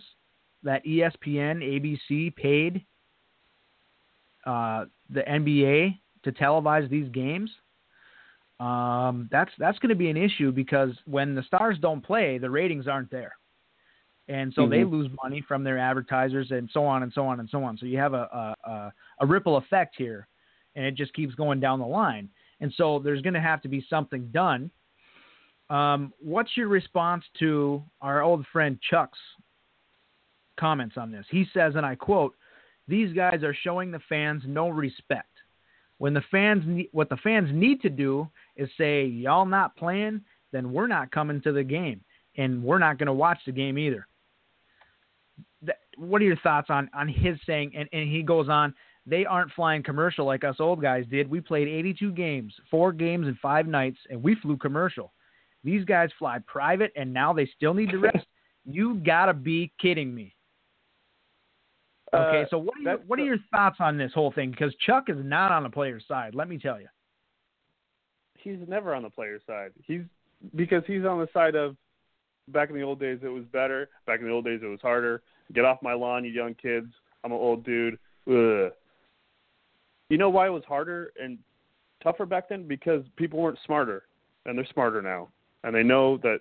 that ESPN ABC paid uh, the NBA to televise these games, um, that's that's going to be an issue because when the stars don't play, the ratings aren't there, and so they Mhm. lose money from their advertisers and so on and so on and so on. So you have a a, a, a ripple effect here, and it just keeps going down the line. And so there's going to have to be something done. Um, what's your response to our old friend Chuck's comments on this? He says, and I quote, "These guys are showing the fans no respect. When the fans, ne- what the fans need to do is say, y'all not playing, then we're not coming to the game, and we're not going to watch the game either." That, what are your thoughts on on his saying? And, and he goes on, they aren't flying commercial like us old guys did. We played 82 games, four games in five nights, and we flew commercial. These guys fly private, and now they still need to rest. you gotta be kidding me. Okay, Uh, so what are your, what are your thoughts on this whole thing? Because Chuck is not on the player's side. Let me tell you. he's never on the player's side. He's because he's on the side of back in the old days it was better. Back in the old days it was harder. Get off my lawn, you young kids. I'm an old dude. Ugh. You know why it was harder and tougher back then? Because people weren't smarter, and they're smarter now, and they know that.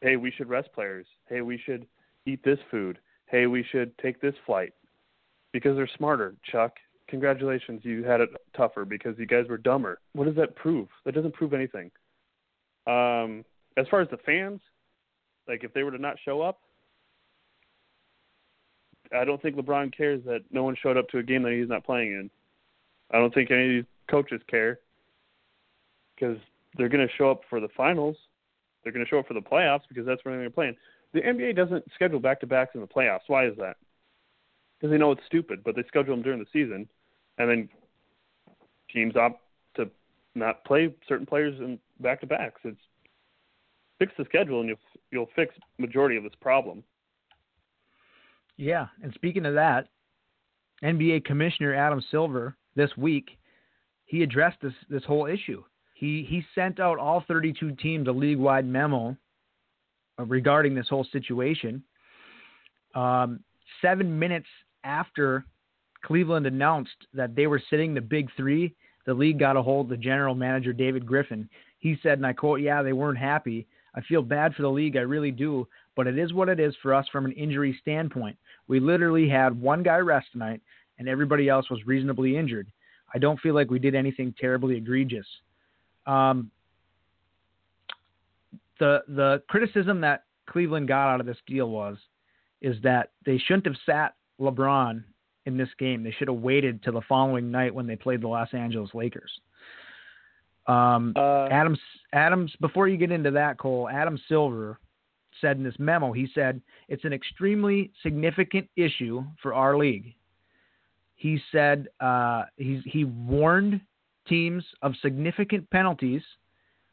Hey, we should rest players. Hey, we should eat this food. Hey, we should take this flight, because they're smarter. Chuck, congratulations, you had it tougher because you guys were dumber. What does that prove? That doesn't prove anything. Um, as far as the fans, like if they were to not show up, I don't think LeBron cares that no one showed up to a game that he's not playing in. I don't think any of these coaches care because they're going to show up for the finals. They're going to show up for the playoffs because that's where they're playing. The NBA doesn't schedule back to backs in the playoffs. Why is that? Because they know it's stupid, but they schedule them during the season, and then teams opt to not play certain players in back to backs. It's fix the schedule, and you'll you'll fix majority of this problem. Yeah, and speaking of that, NBA Commissioner Adam Silver this week he addressed this this whole issue. He he sent out all 32 teams a league-wide memo uh, regarding this whole situation. Um, seven minutes after Cleveland announced that they were sitting the Big Three, the league got a hold of the general manager David Griffin. He said, and I quote, "Yeah, they weren't happy. I feel bad for the league, I really do, but it is what it is for us from an injury standpoint. We literally had one guy rest tonight, and everybody else was reasonably injured. I don't feel like we did anything terribly egregious. Um, the the criticism that Cleveland got out of this deal was is that they shouldn't have sat LeBron in this game. They should have waited till the following night when they played the Los Angeles Lakers. Um, Uh, Adams Adams before you get into that, Cole, Adam Silver said in this memo, he said it's an extremely significant issue for our league. He said uh, he warned teams of significant penalties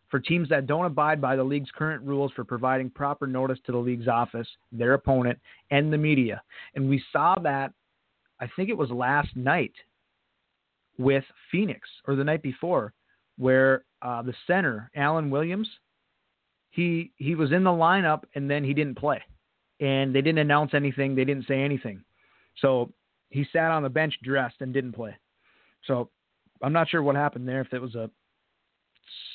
for teams that don't abide by the league's current rules for providing proper notice to the league's office, their opponent, and the media. And we saw that, I think it was last night with Phoenix or the night before, where uh, the center, Alan Williams, he he was in the lineup and then he didn't play, and they didn't announce anything. They didn't say anything, so he sat on the bench dressed and didn't play. So I'm not sure what happened there. If it was a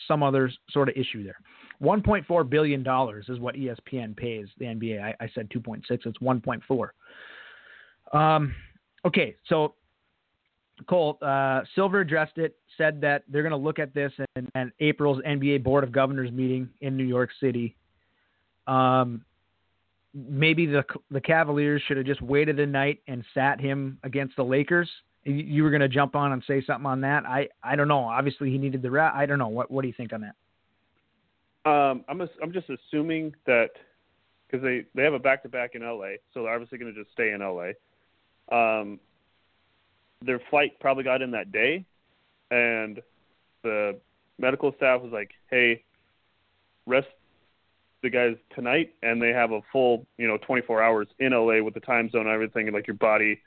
some other sort of issue there. 1.4 billion dollars is what ESPN pays the NBA. I, I said 2.6. It's 1.4. Um, okay, so Cole uh, Silver addressed it, said that they're going to look at this in, in April's NBA Board of Governors meeting in New York City. Um, maybe the the Cavaliers should have just waited a night and sat him against the Lakers. You, you were going to jump on and say something on that. I I don't know. Obviously, he needed the rat. I don't know. What what do you think on that? Um, I'm ass- I'm just assuming that because they they have a back to back in LA, so they're obviously going to just stay in LA. Um, their flight probably got in that day, and the medical staff was like, "Hey, rest the guys tonight," and they have a full you know 24 hours in LA with the time zone and everything, and like your body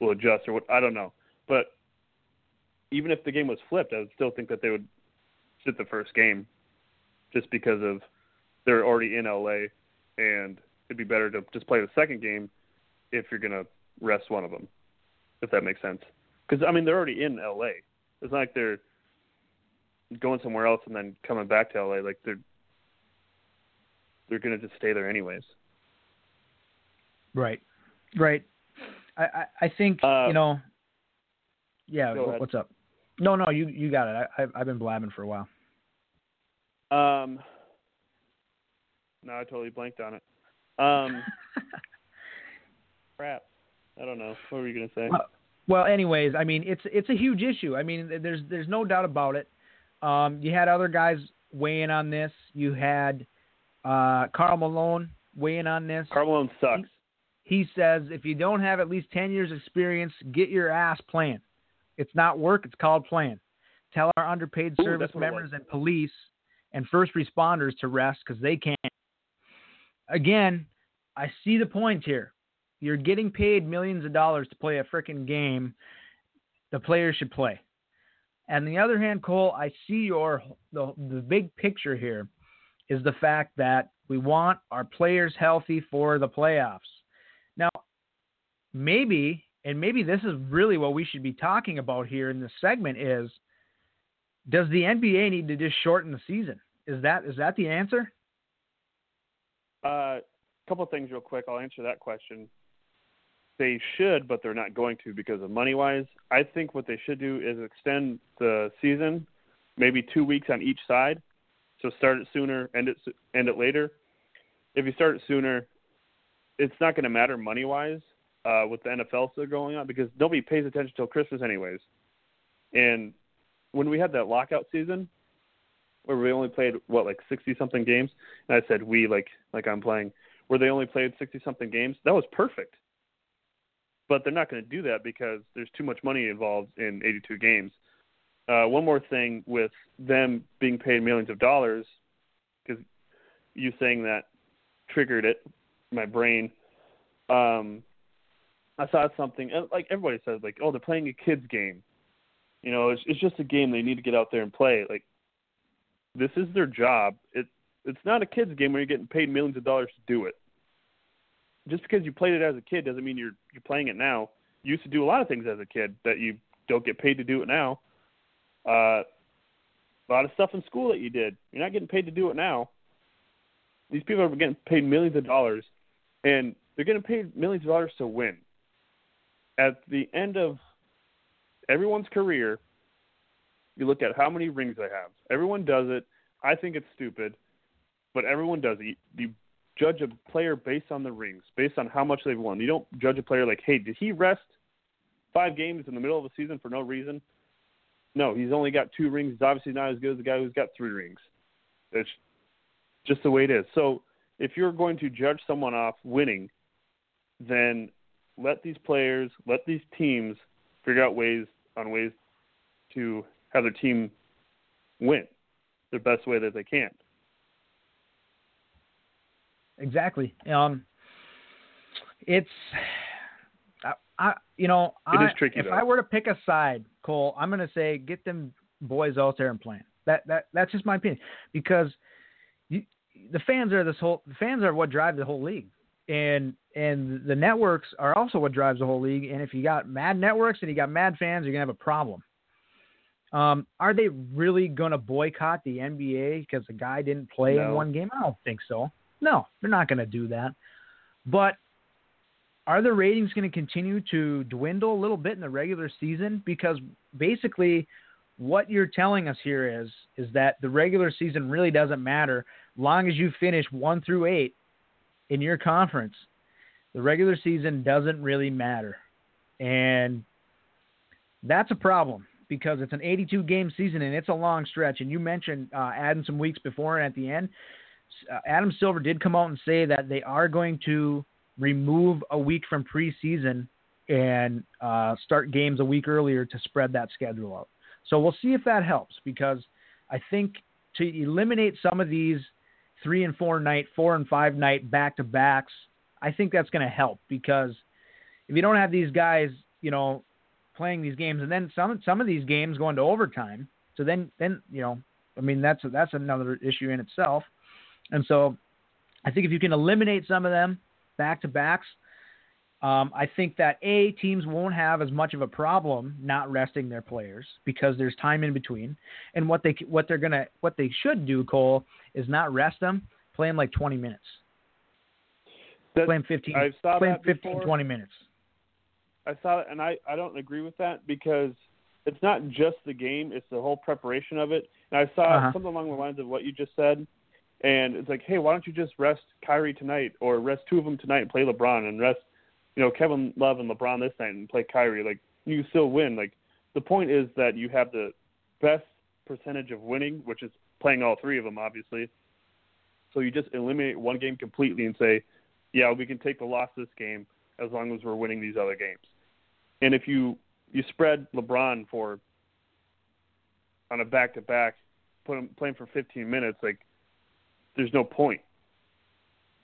will adjust or what I don't know, but even if the game was flipped, I would still think that they would sit the first game just because of they're already in LA, and it'd be better to just play the second game if you're gonna rest one of them, if that makes sense. Because I mean they're already in LA. It's not like they're going somewhere else and then coming back to LA. Like they're they're gonna just stay there anyways. Right, right. I I, I think Uh, you know. Yeah, what's up? No, no, you you got it. I, I've I've been blabbing for a while. Um, no, I totally blanked on it. Um, crap. I don't know. What were you gonna say? Well, Well, anyways, I mean, it's it's a huge issue. I mean, there's there's no doubt about it. Um, you had other guys weighing on this. You had uh, Karl Malone weighing on this. Karl Malone sucks. He says if you don't have at least 10 years experience, get your ass playing. It's not work, it's called playing. Tell our underpaid Ooh, service that's what it members and police and first responders to rest because they can't. Again, I see the point here. You're getting paid millions of dollars to play a freaking game. The players should play. And the other hand, Cole, I see your the the big picture here is the fact that we want our players healthy for the playoffs. Now, maybe, and maybe this is really what we should be talking about here in this segment is does the NBA need to just shorten the season? Is that is that the answer? A uh, couple things real quick. I'll answer that question. They should, but they're not going to because of money wise. I think what they should do is extend the season, maybe two weeks on each side. So start it sooner, end it end it later. If you start it sooner, it's not going to matter money wise uh, with the NFL still going on because nobody pays attention till Christmas anyways. And when we had that lockout season where we only played what like 60 something games and I said we like like I'm playing where they only played 60 something games, that was perfect. But they're not going to do that because there's too much money involved in 82 games. Uh, one more thing with them being paid millions of dollars, because you saying that triggered it, my brain. Um, I saw something like everybody says, like, oh, they're playing a kids game. You know, it's it's just a game they need to get out there and play. Like, this is their job. It it's not a kids game where you're getting paid millions of dollars to do it. Just because you played it as a kid doesn't mean you're you're playing it now. You used to do a lot of things as a kid that you don't get paid to do it now. Uh, a lot of stuff in school that you did, you're not getting paid to do it now. These people are getting paid millions of dollars, and they're getting paid millions of dollars to win. At the end of everyone's career, you look at how many rings they have. Everyone does it. I think it's stupid, but everyone does it. You judge a player based on the rings, based on how much they've won. You don't judge a player like, hey, did he rest five games in the middle of the season for no reason? No, he's only got two rings. He's obviously not as good as the guy who's got three rings. It's just the way it is. So if you're going to judge someone off winning, then let these players, let these teams figure out ways on ways to have their team win the best way that they can. Exactly. Um, it's I, I you know it I, is tricky, if though. I were to pick a side, Cole, I'm going to say get them boys out there and playing. That that that's just my opinion because you, the fans are this whole the fans are what drive the whole league. And and the networks are also what drives the whole league. And if you got mad networks and you got mad fans, you're gonna have a problem. Um, are they really gonna boycott the NBA because the guy didn't play in one game? I don't think so. No, they're not gonna do that. But are the ratings going to continue to dwindle a little bit in the regular season? Because basically, what you're telling us here is is that the regular season really doesn't matter, long as you finish one through eight in your conference. The regular season doesn't really matter, and that's a problem because it's an 82 game season and it's a long stretch. And you mentioned uh, adding some weeks before and at the end. Uh, Adam Silver did come out and say that they are going to remove a week from preseason and uh, start games a week earlier to spread that schedule out. So we'll see if that helps because I think to eliminate some of these three and four night, four and five night back to backs, I think that's going to help because if you don't have these guys, you know, playing these games and then some some of these games going to overtime, so then then you know, I mean that's that's another issue in itself. And so I think if you can eliminate some of them back to backs, um, I think that a teams won't have as much of a problem not resting their players because there's time in between. And what they what they're gonna what they should do, Cole, is not rest them, play them like 20 minutes, That- play them 15, I saw play them 15, before. 20 minutes. I saw it, and I I don't agree with that because it's not just the game; it's the whole preparation of it. And I saw Uh-huh. something along the lines of what you just said, and it's like, hey, why don't you just rest Kyrie tonight, or rest two of them tonight and play LeBron, and rest, you know, Kevin Love and LeBron this night and play Kyrie. Like you still win. Like the point is that you have the best percentage of winning, which is playing all three of them, obviously. So you just eliminate one game completely and say, yeah, we can take the loss this game as long as we're winning these other games. And if you you spread LeBron for on a back to back, put him playing for 15 minutes, like there's no point.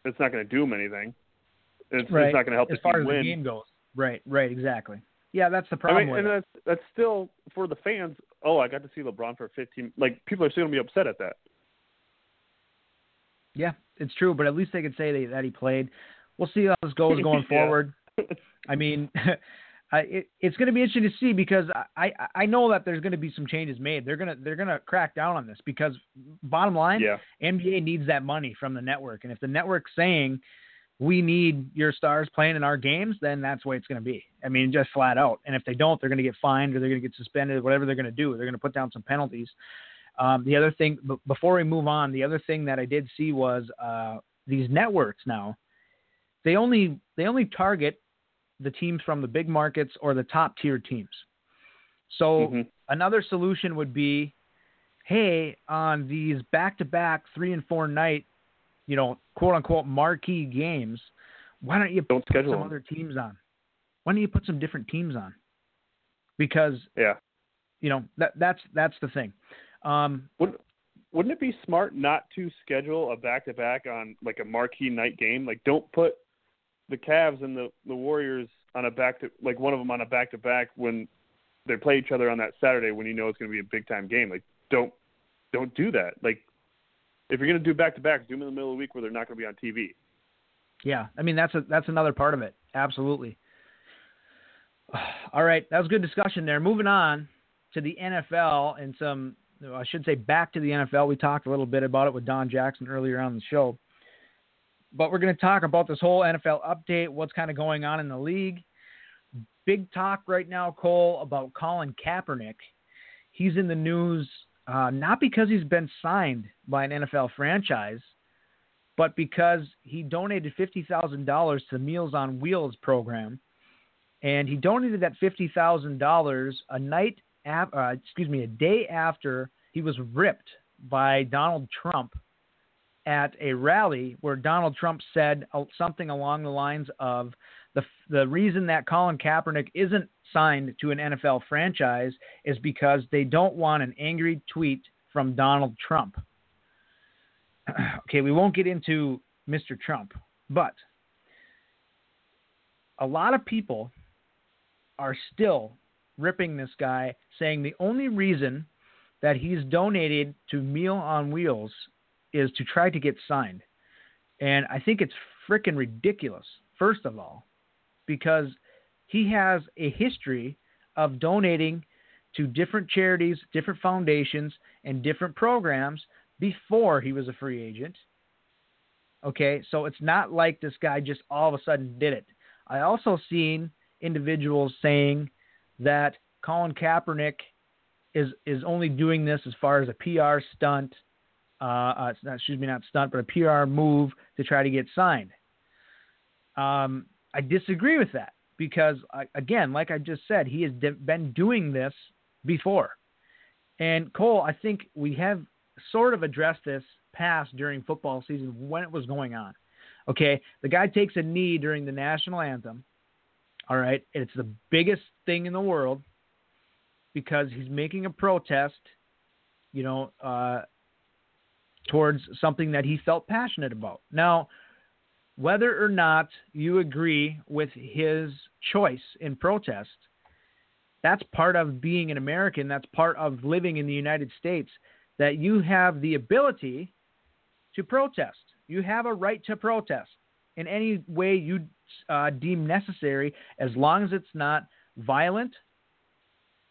It's not going to do him anything. It's, Right. it's not going to help as the far team as win. the game goes. Right, right, exactly. Yeah, that's the problem. I mean, and it. that's that's still for the fans. Oh, I got to see LeBron for 15. Like people are still going to be upset at that. Yeah, it's true, but at least they could say they, that he played. We'll see how this goes going Yeah. forward. I mean, I, it, it's going to be interesting to see because I, I I know that there's going to be some changes made. They're gonna they're gonna crack down on this because bottom line, yeah. NBA needs that money from the network, and if the network's saying we need your stars playing in our games, then that's the way it's going to be. I mean, just flat out. And if they don't, they're going to get fined or they're going to get suspended, or whatever they're going to do. They're going to put down some penalties. Um, the other thing, b- before we move on, the other thing that I did see was uh, these networks now. They only they only target the teams from the big markets or the top tier teams. So Mhm. another solution would be, hey, on these back to back three and four night, you know, quote unquote marquee games, why don't you Don't put some them. other teams on? Why don't you put some different teams on? Because Yeah. you know that that's that's the thing. Um, Wouldn't wouldn't it be smart not to schedule a back to back on like a marquee night game? Like don't put the Cavs and the the Warriors on a back to like one of them on a back to back when they play each other on that Saturday when you know it's going to be a big time game. Like don't don't do that. Like if you're going to do back to backs, do them in the middle of the week where they're not going to be on TV. Yeah, I mean that's a that's another part of it. Absolutely. All right, that was good discussion there. Moving on to the NFL and some I should say back to the NFL. We talked a little bit about it with Don Jackson earlier on the show. But we're going to talk about this whole NFL update, what's kind of going on in the league. Big talk right now, Cole, about Colin Kaepernick. He's in the news uh, not because he's been signed by an NFL franchise, but because he donated $50,000 to the Meals on Wheels program. And he donated that $50,000 a night, af- uh, excuse me, a day after he was ripped by Donald Trump at a rally where Donald Trump said uh, something along the lines of the the reason that Colin Kaepernick isn't signed to an NFL franchise is because they don't want an angry tweet from Donald Trump. okay, we won't get into Mr. Trump, but a lot of people are still ripping this guy, saying the only reason that he's donated to Meal on Wheels is to try to get signed. And I think it's freaking ridiculous, first of all, because he has a history of donating to different charities, different foundations, and different programs before he was a free agent. Okay, so it's not like this guy just all of a sudden did it. I also seen individuals saying that Colin Kaepernick is is only doing this as far as a PR stunt, uh, uh, excuse me, not stunt, but a PR move to try to get signed. Um, I disagree with that because, again, like I just said, he has de- been doing this before. And Cole, I think we have sort of addressed this past during football season when it was going on. Okay, the guy takes a knee during the national anthem. All right, it's the biggest thing in the world because he's making a protest, you know, uh, towards something that he felt passionate about. Now, whether or not you agree with his choice in protest, that's part of being an American. That's part of living in the United States. That you have the ability to protest. You have a right to protest in any way you uh, deem necessary, as long as it's not violent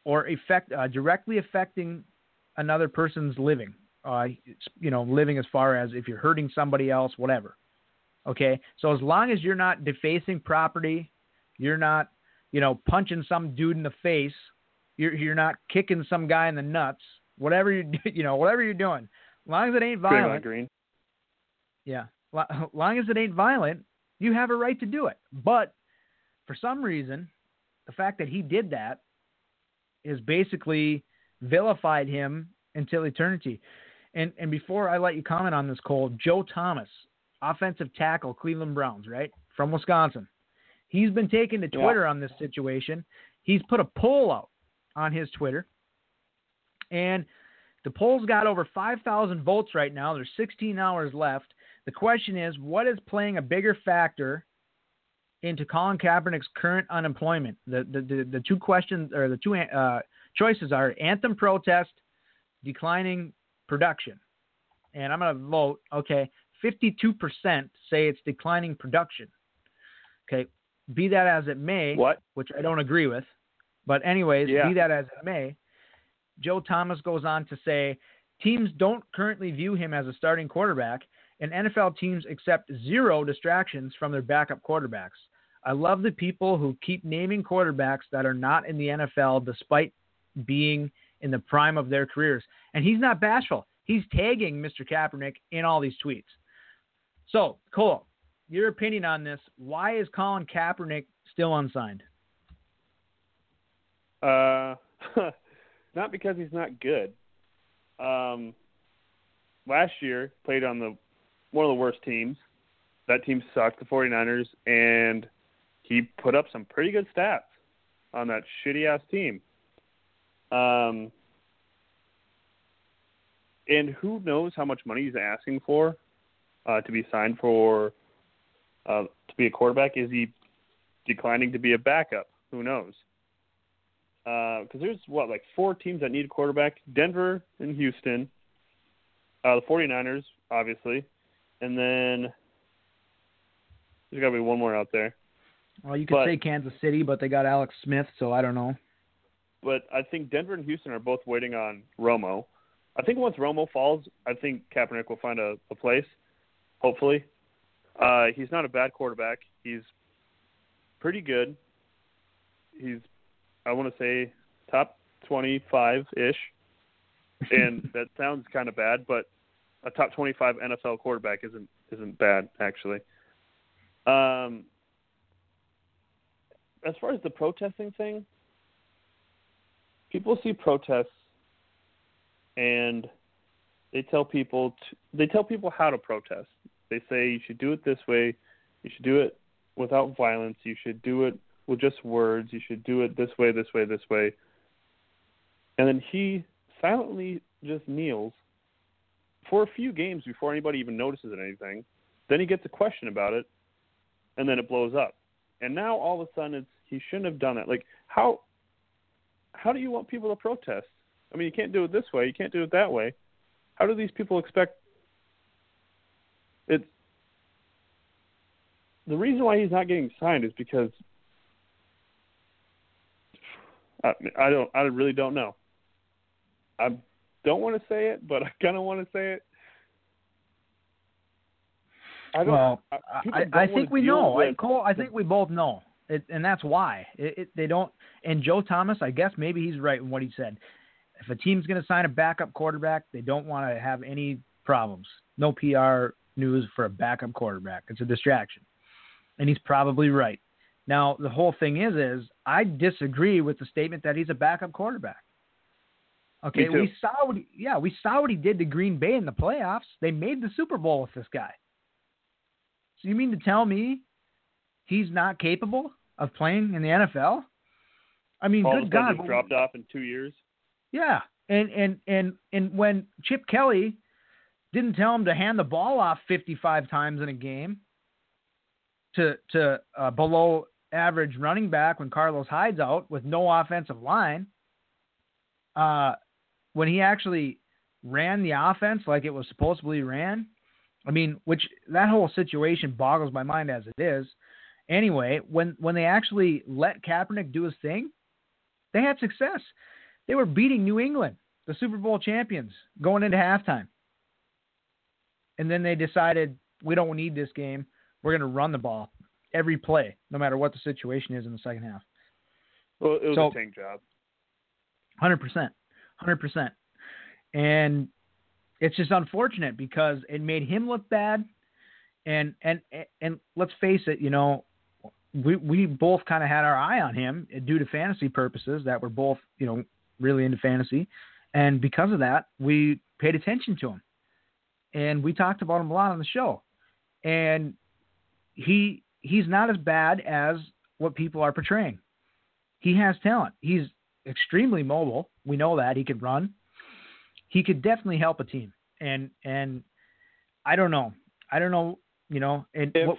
or effect uh, directly affecting another person's living. Uh, you know, living as far as if you're hurting somebody else, whatever. Okay, so as long as you're not defacing property, you're not, you know, punching some dude in the face, you're you're not kicking some guy in the nuts, whatever you you know, whatever you're doing, as long as it ain't Green violent, green. yeah, lo- long as it ain't violent, you have a right to do it. But for some reason, the fact that he did that is basically vilified him until eternity. And and before I let you comment on this, Cole, Joe Thomas, offensive tackle, Cleveland Browns, right from Wisconsin, he's been taken to Yeah. Twitter on this situation. He's put a poll out on his Twitter, and the poll's got over 5,000 votes right now. There's 16 hours left. The question is, what is playing a bigger factor into Colin Kaepernick's current unemployment? The the, the, the two questions or the two uh, choices are anthem protest, declining production. And I'm going to vote, okay, 52% say it's declining production. Okay, be that as it may, What? which I don't agree with. But anyways, Yeah. be that as it may, Joe Thomas goes on to say teams don't currently view him as a starting quarterback, and NFL teams accept zero distractions from their backup quarterbacks. I love the people who keep naming quarterbacks that are not in the NFL despite being in the prime of their careers. And he's not bashful. He's tagging Mr. Kaepernick in all these tweets. So, Cole, your opinion on this. Why is Colin Kaepernick still unsigned? Uh, not because he's not good. Um, last year played on the one of the worst teams. That team sucked, the 49ers, and he put up some pretty good stats on that shitty ass team. Um, and who knows how much money he's asking for uh, to be signed for uh, to be a quarterback? Is he declining to be a backup? Who knows? Because uh, there's what like four teams that need a quarterback: Denver and Houston, uh, the 49ers, obviously, and then there's got to be one more out there. Well, you could But- say Kansas City, but they got Alex Smith, so I don't know. but I think Denver and Houston are both waiting on Romo. I think once Romo falls, I think Kaepernick will find a, a place. Hopefully, uh, he's not a bad quarterback. He's pretty good. He's, I want to say, top twenty-five ish, and that sounds kind of bad, but a top twenty-five NFL quarterback isn't isn't bad actually. Um, as far as the protesting thing, people see protests and they tell people to, they tell people how to protest. They say you should do it this way, you should do it without violence, you should do it with just words, you should do it this way, this way, this way. And then he silently just kneels for a few games before anybody even notices anything. Then he gets a question about it, and then it blows up. And now all of a sudden it's he shouldn't have done it. Like how how do you want people to protest? I mean, you can't do it this way. You can't do it that way. How do these people expect it? The reason why he's not getting signed is because I, I don't. I really don't know. I don't want to say it, but I kind of want to say it. I don't. Well, I, I, I think we know. I, with- Cole, I think we both know, it, and that's why it, it, they don't. And Joe Thomas, I guess maybe he's right in what he said. If a team's going to sign a backup quarterback, they don't want to have any problems. No PR news for a backup quarterback. It's a distraction, and he's probably right. Now the whole thing is, is I disagree with the statement that he's a backup quarterback. Okay, we saw what he, yeah, we saw what he did to Green Bay in the playoffs. They made the Super Bowl with this guy. So you mean to tell me he's not capable of playing in the NFL? I mean, all good God, dropped off in two years. Yeah, and and and and when Chip Kelly didn't tell him to hand the ball off 55 times in a game to to uh, below average running back when Carlos Hyde's out with no offensive line, uh, when he actually ran the offense like it was supposedly ran, I mean, which that whole situation boggles my mind as it is. Anyway, when when they actually let Kaepernick do his thing, they had success. They were beating New England, the Super Bowl champions, going into halftime. And then they decided we don't need this game. We're going to run the ball every play, no matter what the situation is in the second half. Well, it was So- a tank job. Hundred percent, hundred percent, and it's just unfortunate because it made him look bad, and and and let's face it, you know, we we both kind of had our eye on him due to fantasy purposes that we're both you know really into fantasy, and because of that we paid attention to him, and we talked about him a lot on the show, and he he's not as bad as what people are portraying. He has talent. He's extremely mobile. We know that he could run. He could definitely help a team. And and I don't know. I don't know. You know. And If what,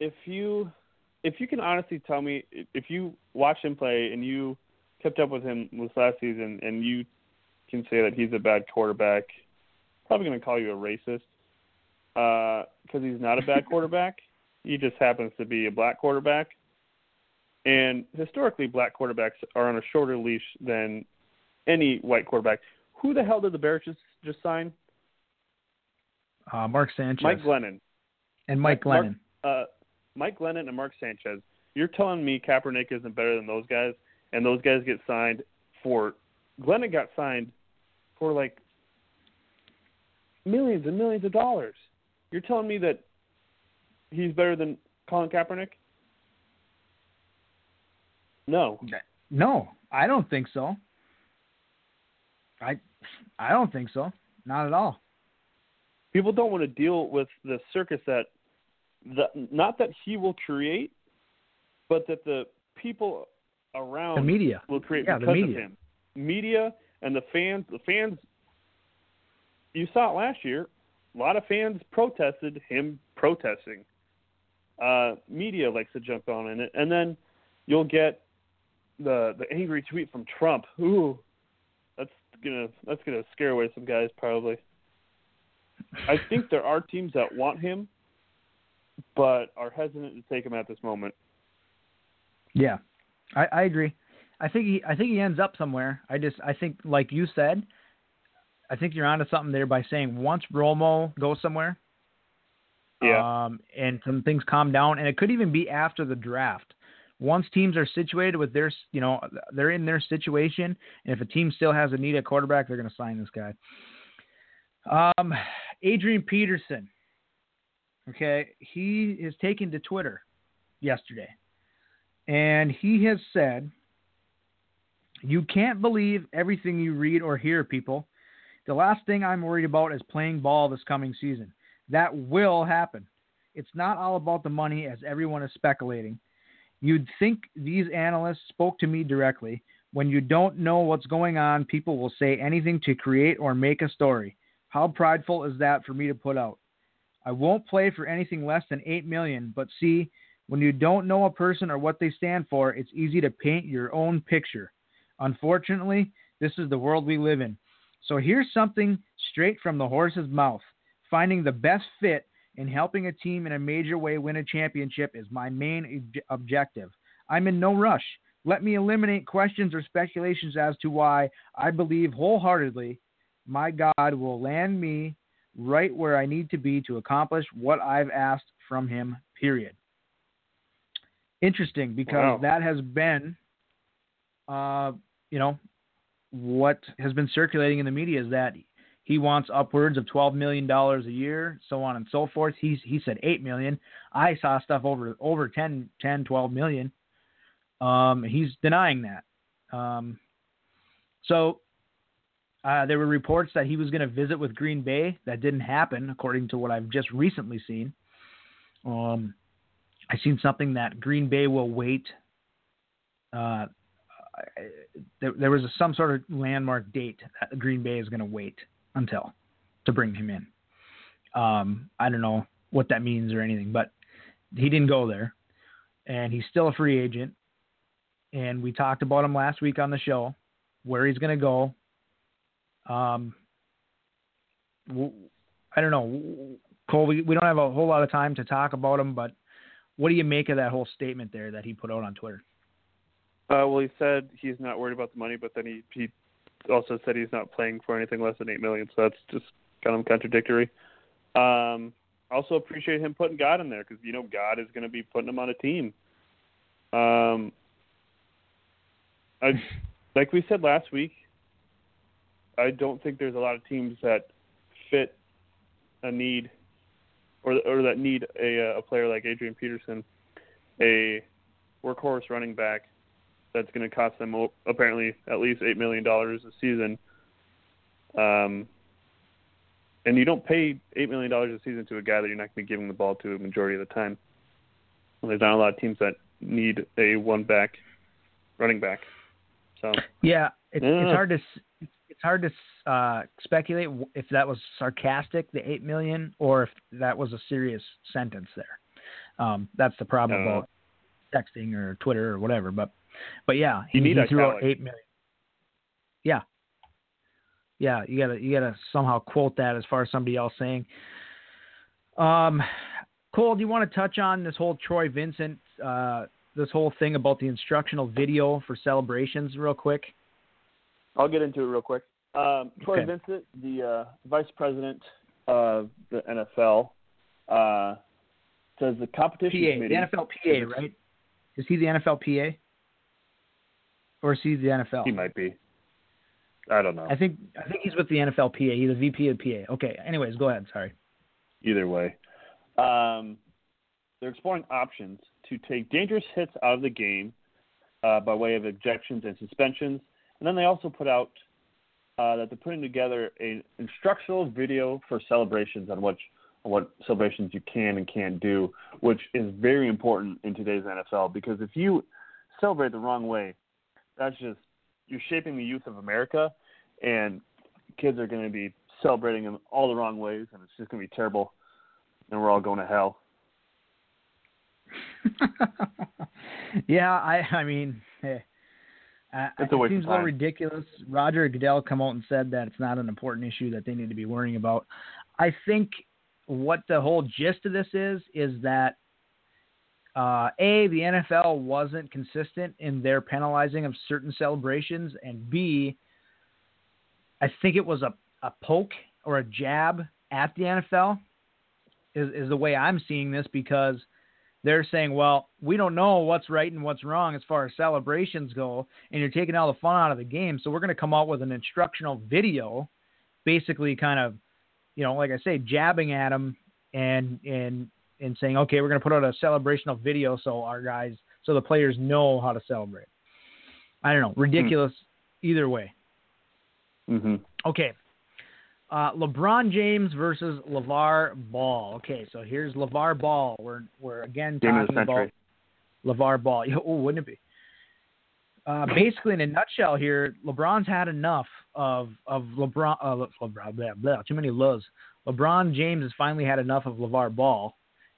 if you if you can honestly tell me if you watched him play and you kept up with him this last season and you can say that he's a bad quarterback, probably going to call you a racist because he's not a bad quarterback. He just happens to be a black quarterback. And historically, black quarterbacks are on a shorter leash than any white quarterback. Who the hell did the Bears just, just sign? uh, Mark Sanchez Mike Glennon. and Mike Mark- Glennon. uh, Mike Glennon and Mark Sanchez. You're telling me Kaepernick isn't better than those guys, and those guys get signed for Glennon got signed for like millions and millions of dollars. You're telling me that he's better than Colin Kaepernick? No. No, I don't think so. I I don't think so. Not at all. People don't want to deal with the circus that the not that he will create, but that the people around The media. will create Yeah, the because media. of him. Media and the fans. The fans. You saw it last year. A lot of fans protested him protesting. Uh, media likes to jump on in it, and then you'll get the the angry tweet from Trump. Ooh, that's gonna that's gonna scare away some guys probably. I think there are teams that want him, but are hesitant to take him at this moment. Yeah, I, I agree. I think he I think he ends up somewhere. I just I think like you said, I think you're onto something there by saying once Romo goes somewhere, Yeah. um, and some things calm down, and it could even be after the draft. Once teams are situated with their, you know, they're in their situation, and if a team still has a need at quarterback, they're going to sign this guy. Um, Adrian Peterson. Okay, he is taken to Twitter yesterday, and he has said, "You can't believe everything you read or hear, people. The last thing I'm worried about is playing ball this coming season. That will happen. It's not all about the money, as everyone is speculating. You'd think these analysts spoke to me directly. When you don't know what's going on, people will say anything to create or make a story. How prideful is that for me to put out? I won't play for anything less than 8 million, but see, when you don't know a person or what they stand for, it's easy to paint your own picture. Unfortunately, this is the world we live in. So here's something straight from the horse's mouth. Finding the best fit and helping a team in a major way win a championship is my main ob- objective. I'm in no rush. Let me eliminate questions or speculations as to why I believe wholeheartedly my God will land me right where I need to be to accomplish what I've asked from him, period. Interesting because Wow. that has been, uh, you know, what has been circulating in the media is that he wants upwards of twelve million dollars a year, so on and so forth. He's he said eight million. I saw stuff over over 10, 10 12 million. Um, he's denying that. Um, so uh, there were reports that he was going to visit with Green Bay. That didn't happen, according to what I've just recently seen. Um, I seen something that Green Bay will wait. Uh, there, there was a, some sort of landmark date that Green Bay is going to wait until to bring him in. Um, I don't know what that means or anything, but he didn't go there, and he's still a free agent. And we talked about him last week on the show, where he's going to go. Um, I don't know, Cole. We, we don't have a whole lot of time to talk about him, but what do you make of that whole statement there that he put out on Twitter? Uh, well, he said he's not worried about the money, but then he he also said he's not playing for anything less than eight million. So that's just kind of contradictory. Um, also appreciate him putting God in there because you know God is going to be putting him on a team. Um, I like we said last week. I don't think there's a lot of teams that fit a need, or or that need a a player like Adrian Peterson, a workhorse running back that's going to cost them apparently at least eight million dollars a season. Um, and you don't pay eight million dollars a season to a guy that you're not going to be giving the ball to a majority of the time. And there's not a lot of teams that need a one back running back. So Yeah, it's, it's hard to it's hard to uh, speculate if that was sarcastic, the eight million, or if that was a serious sentence there. Um, that's the problem Uh, about texting or Twitter or whatever. But but yeah, he, You need he threw out eight million. Yeah, yeah, you gotta you gotta somehow quote that as far as somebody else saying. Um, Cole, do you want to touch on this whole Troy Vincent, uh, this whole thing about the instructional video for celebrations, real quick? I'll get into it real quick. Um, Troy Okay. Vincent, the uh, vice president of the NFL, uh, says the competition PA, committee. the NFL PA, right? Is he the NFL PA? Or is he the NFL? He might be. I don't know. I think I think he's with the NFL PA. He's a VP of PA. Okay. Anyways, go ahead. Sorry. Either way, Um, they're exploring options to take dangerous hits out of the game uh, by way of ejections and suspensions. And then they also put out uh, that they're putting together an instructional video for celebrations on which what celebrations you can and can't do, which is very important in today's NFL because if you celebrate the wrong way, that's just you're shaping the youth of America, and kids are going to be celebrating in all the wrong ways, and it's just going to be terrible, and we're all going to hell. yeah, I I mean, eh, uh, it seems a little ridiculous. Roger Goodell come out and said that it's not an important issue that they need to be worrying about. I think what the whole gist of this is is that uh, a the NFL wasn't consistent in their penalizing of certain celebrations, and b I think it was a, a poke or a jab at the NFL is, is the way I'm seeing this because they're saying, well, we don't know what's right and what's wrong as far as celebrations go, and you're taking all the fun out of the game. So we're going to come out with an instructional video, basically, kind of, you know, like I say, jabbing at them and and and saying, okay, we're going to put out a celebrational video so our guys, so the players know how to celebrate. I don't know, ridiculous either way. Mm-hmm. Okay. Uh, LeBron James versus LeVar Ball. Okay, so here's LeVar Ball. We're we're again talking about. LeVar Ball. Oh, wouldn't it be? Uh, basically, in a nutshell, here, LeBron's had enough of of LeBron. Uh, LeBron, blah, blah, too many loves. LeBron James has finally had enough of LeVar Ball,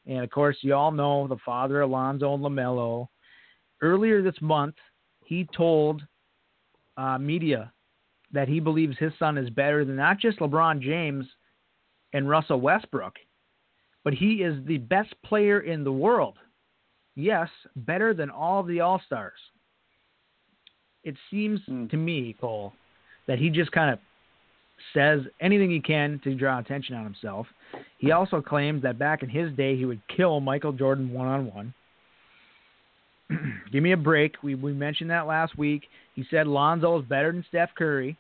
and of course, you all know the father, Alonzo and Lamelo. Earlier this month, he told uh, media that he believes his son is better than not just LeBron James and Russell Westbrook, but he is the best player in the world. Yes, better than all of the All Stars. It seems Hmm. to me, Cole, that he just kind of says anything he can to draw attention on himself. He also claims that back in his day he would kill Michael Jordan one on one. Give me a break. We we mentioned that last week. He said Lonzo is better than Steph Curry.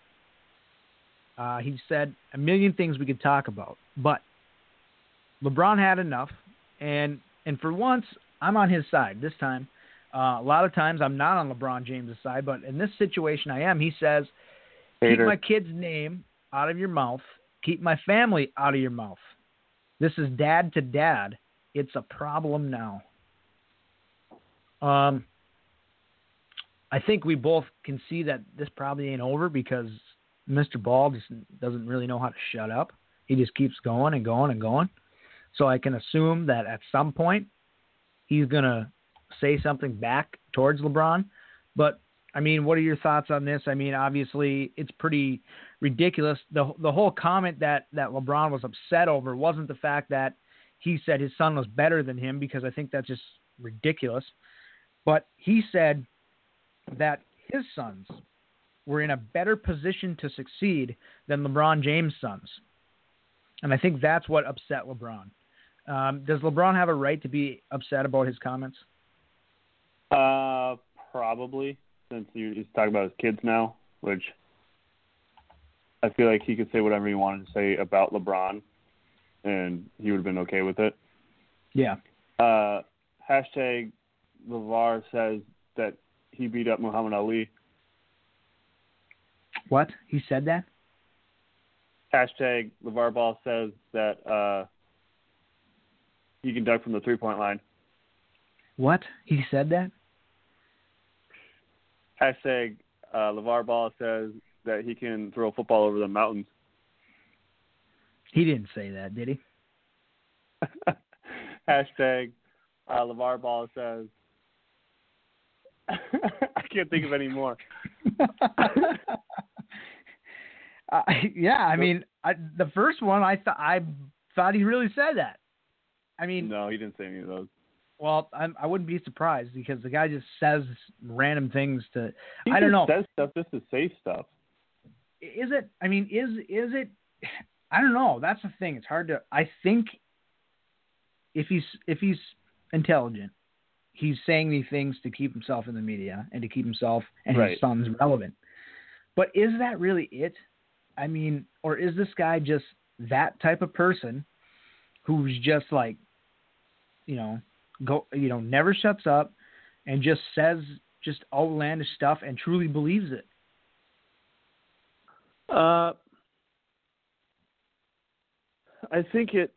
Uh, he said a million things we could talk about, but LeBron had enough, and and for once I'm on his side this time. Uh, a lot of times I'm not on LeBron James' side, but in this situation I am. He says, "Keep my kid's name out of your mouth. Keep my family out of your mouth. This is dad to dad. It's a problem now." Um, I think we both can see that this probably ain't over because Mr. Ball just doesn't really know how to shut up. He just keeps going and going and going. So I can assume that at some point he's going to say something back towards LeBron. But I mean, what are your thoughts on this? I mean, obviously it's pretty ridiculous. The the whole comment that that LeBron was upset over wasn't the fact that he said his son was better than him because I think that's just ridiculous. But he said that his sons were in a better position to succeed than LeBron James' sons. And I think that's what upset LeBron. Um, does LeBron have a right to be upset about his comments? Uh, probably since you- he's talking about his kids now, which I feel like he could say whatever he wanted to say about LeBron, and he would have been okay with it. Yeah. Uh, hashtag LeVar says that he beat up Muhammad Ali. What? He said that? Hashtag LeVar Ball says that uh, he can dunk from the three point line. What? He said that? Hashtag uh, LeVar Ball says that he can throw a football over the mountains. He didn't say that, did he? Hashtag uh, LeVar Ball says. I can't think of any more. uh, yeah, I mean, I, the first one I thought I thought he really said that. I mean, No, he didn't say any of those. well, I'm, I wouldn't be surprised because the guy just says random things to. He I don't know. Says stuff just to say stuff. Is it? I mean, is is it? I don't know. That's the thing. It's hard to. I think if he's if he's intelligent, he's saying these things to keep himself in the media and to keep himself and Right. his sons relevant. But is that really it? I mean, or is this guy just that type of person who's just like you know, go, you know, never shuts up and just says just outlandish stuff and truly believes it? Uh, I think it.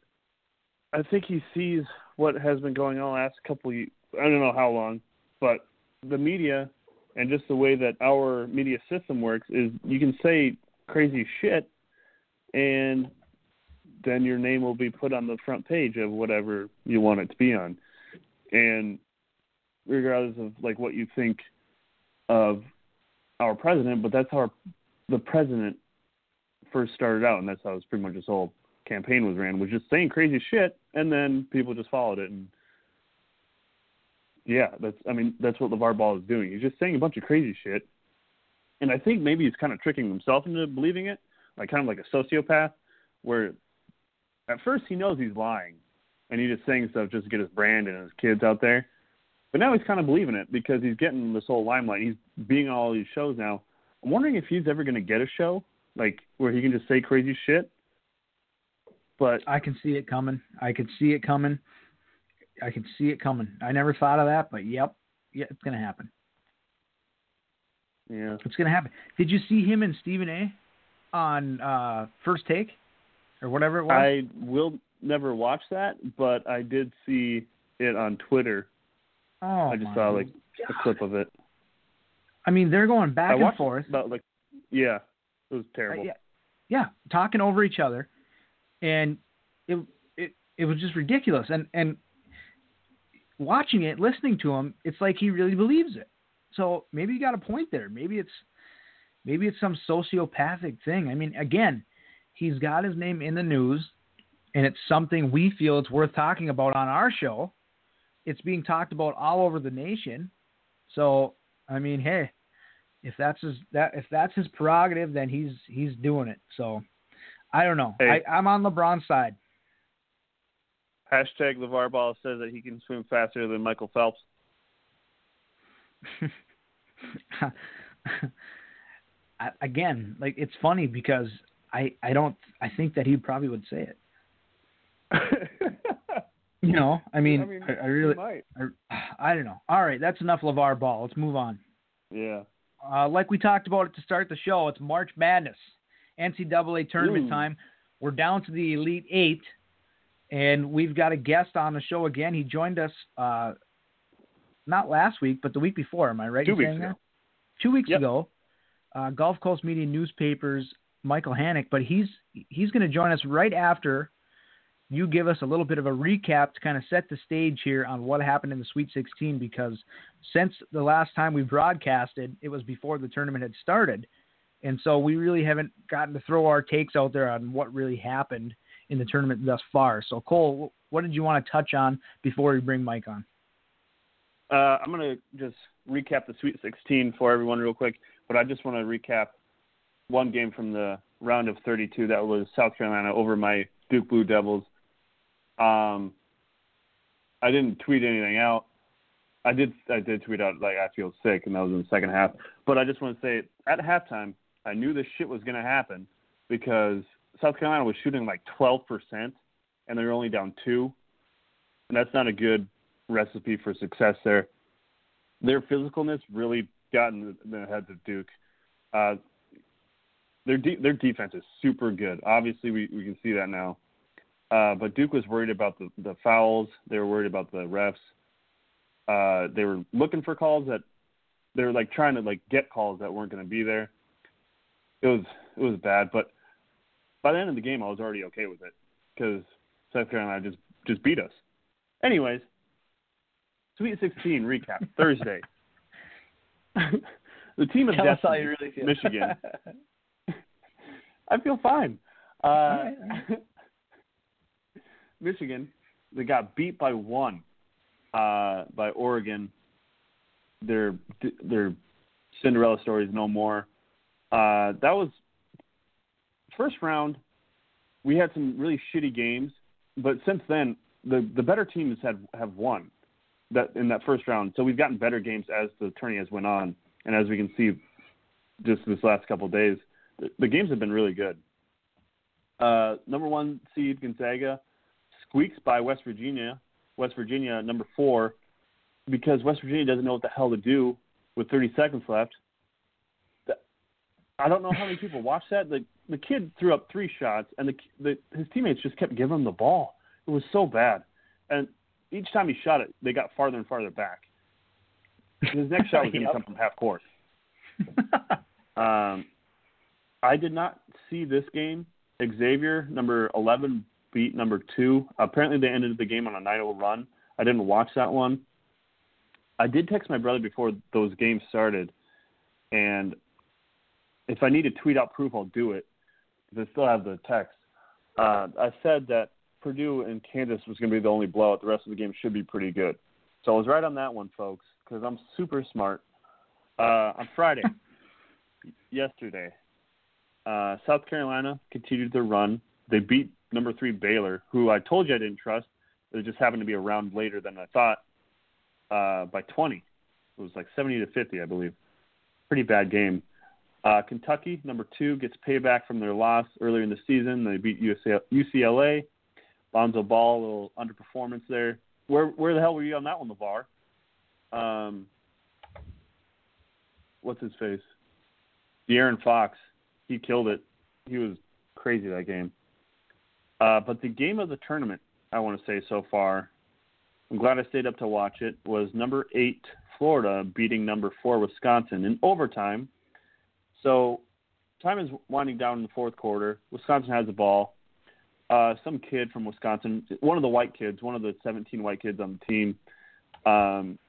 I think he sees what has been going on the last couple. Of, I don't know how long, but the media and just the way that our media system works is you can say crazy shit, and then your name will be put on the front page of whatever you want it to be on, and regardless of like what you think of our president, but that's how our, the president first started out, and that's how it was pretty much his whole campaign was ran was just saying crazy shit, and then people just followed it. And yeah, that's I mean that's what LeVar Ball is doing. He's just saying a bunch of crazy shit, and I think maybe he's kind of tricking himself into believing it, like kind of like a sociopath, where at first he knows he's lying, and he's just saying stuff just to get his brand and his kids out there. But now he's kind of believing it because he's getting this whole limelight. He's being on all these shows now. I'm wondering if he's ever going to get a show like where he can just say crazy shit but I can see it coming. I can see it coming. I can see it coming. I never thought of that, but yep, yeah, it's gonna happen. Yeah, it's gonna happen. Did you see him and Stephen A. on uh, First Take or whatever it was? I will never watch that, but I did see it on Twitter. Oh, I just saw like God. a clip of it. I mean, they're going back I and watched forth. About like, yeah, it was terrible. Uh, yeah, yeah, talking over each other and it it it was just ridiculous. And and watching it, listening to him, it's like he really believes it. So maybe you got a point there. Maybe it's maybe it's some sociopathic thing. I mean, again, he's got his name in the news, and it's something we feel it's worth talking about on our show. It's being talked about all over the nation. So I mean, hey, if that's his that if that's his prerogative, then he's he's doing it. So I don't know. Hey. I, I'm on LeBron's side. Hashtag LeVar Ball says that he can swim faster than Michael Phelps. Again, like it's funny because I I don't I think that he probably would say it. You know, I mean, I, mean, I, I really might. I, I don't know. All right, that's enough LeVar Ball. Let's move on. Yeah. Uh, like we talked about it to start the show, it's March Madness, NCAA tournament Ooh. time. We're down to the Elite Eight, and we've got a guest on the show again. He joined us uh, not last week, but the week before. Am I right? Two weeks ago. that? Two weeks Yep. ago, uh, Gulf Coast Media Newspapers, Michael Hanich. But he's he's going to join us right after you give us a little bit of a recap to kind of set the stage here on what happened in the Sweet 16 because since the last time we broadcasted, it was before the tournament had started. And so we really haven't gotten to throw our takes out there on what really happened in the tournament thus far. So, Cole, what did you want to touch on before we bring Mike on? Uh, I'm going to just recap the Sweet 16 for everyone real quick, but I just want to recap one game from the round of 32 that was South Carolina over my Duke Blue Devils. Um, I didn't tweet anything out. I did I did tweet out like I feel sick, and that was in the second half. But I just want to say at halftime, I knew this shit was going to happen because South Carolina was shooting like 12 percent, and they were only down two, and that's not a good recipe for success there. Their physicalness really got in the heads of Duke. Uh, their de- their defense is super good. Obviously, we, we can see that now. Uh, but Duke was worried about the, the fouls. They were worried about the refs. Uh, they were looking for calls that they were like trying to like get calls that weren't going to be there. It was it was bad, but by the end of the game, I was already okay with it because South Carolina just just beat us. Anyways, Sweet 16 recap Thursday. the team of Tell you really. Michigan. I feel fine. Uh, right, Michigan, they got beat by one uh, by Oregon. Their their Cinderella story is no more. Uh, that was first round. We had some really shitty games, but since then the the better teams have have won that in that first round. So we've gotten better games as the tourney has went on, and as we can see, just this last couple days, the, the games have been really good. Uh, number one seed Gonzaga squeaks by West Virginia West Virginia number four because West Virginia doesn't know what the hell to do with 30 seconds left. I don't know how many people watched that. The the kid threw up three shots, and the, the his teammates just kept giving him the ball. It was so bad, and each time he shot it, they got farther and farther back. His next shot was going to come from half court. um, I did not see this game. Xavier, number 11, beat number two. Apparently, they ended the game on a 9-0 run. I didn't watch that one. I did text my brother before those games started, and if I need to tweet out proof, I'll do it because I still have the text. Uh, I said that Purdue and Kansas was going to be the only blowout. The rest of the game should be pretty good. So I was right on that one, folks, because I'm super smart. Uh, on Friday, yesterday, uh, South Carolina continued their run. They beat number three Baylor, who I told you I didn't trust. It just happened to be a round later than I thought, uh, by 20. It was like 70 to 50, I believe. Pretty bad game. Uh, Kentucky, number two, gets payback from their loss earlier in the season. They beat UCLA. Lonzo Ball, a little underperformance there. Where where the hell were you on that one, LeVar? Um, what's his face? De'Aaron Fox. He killed it. He was crazy that game. Uh, but the game of the tournament, I want to say so far, I'm glad I stayed up to watch it, was number eight Florida beating number four Wisconsin in overtime. So time is winding down in the fourth quarter. Wisconsin has the ball. Uh, some kid from Wisconsin, one of the white kids, one of the 17 white kids on the team, um,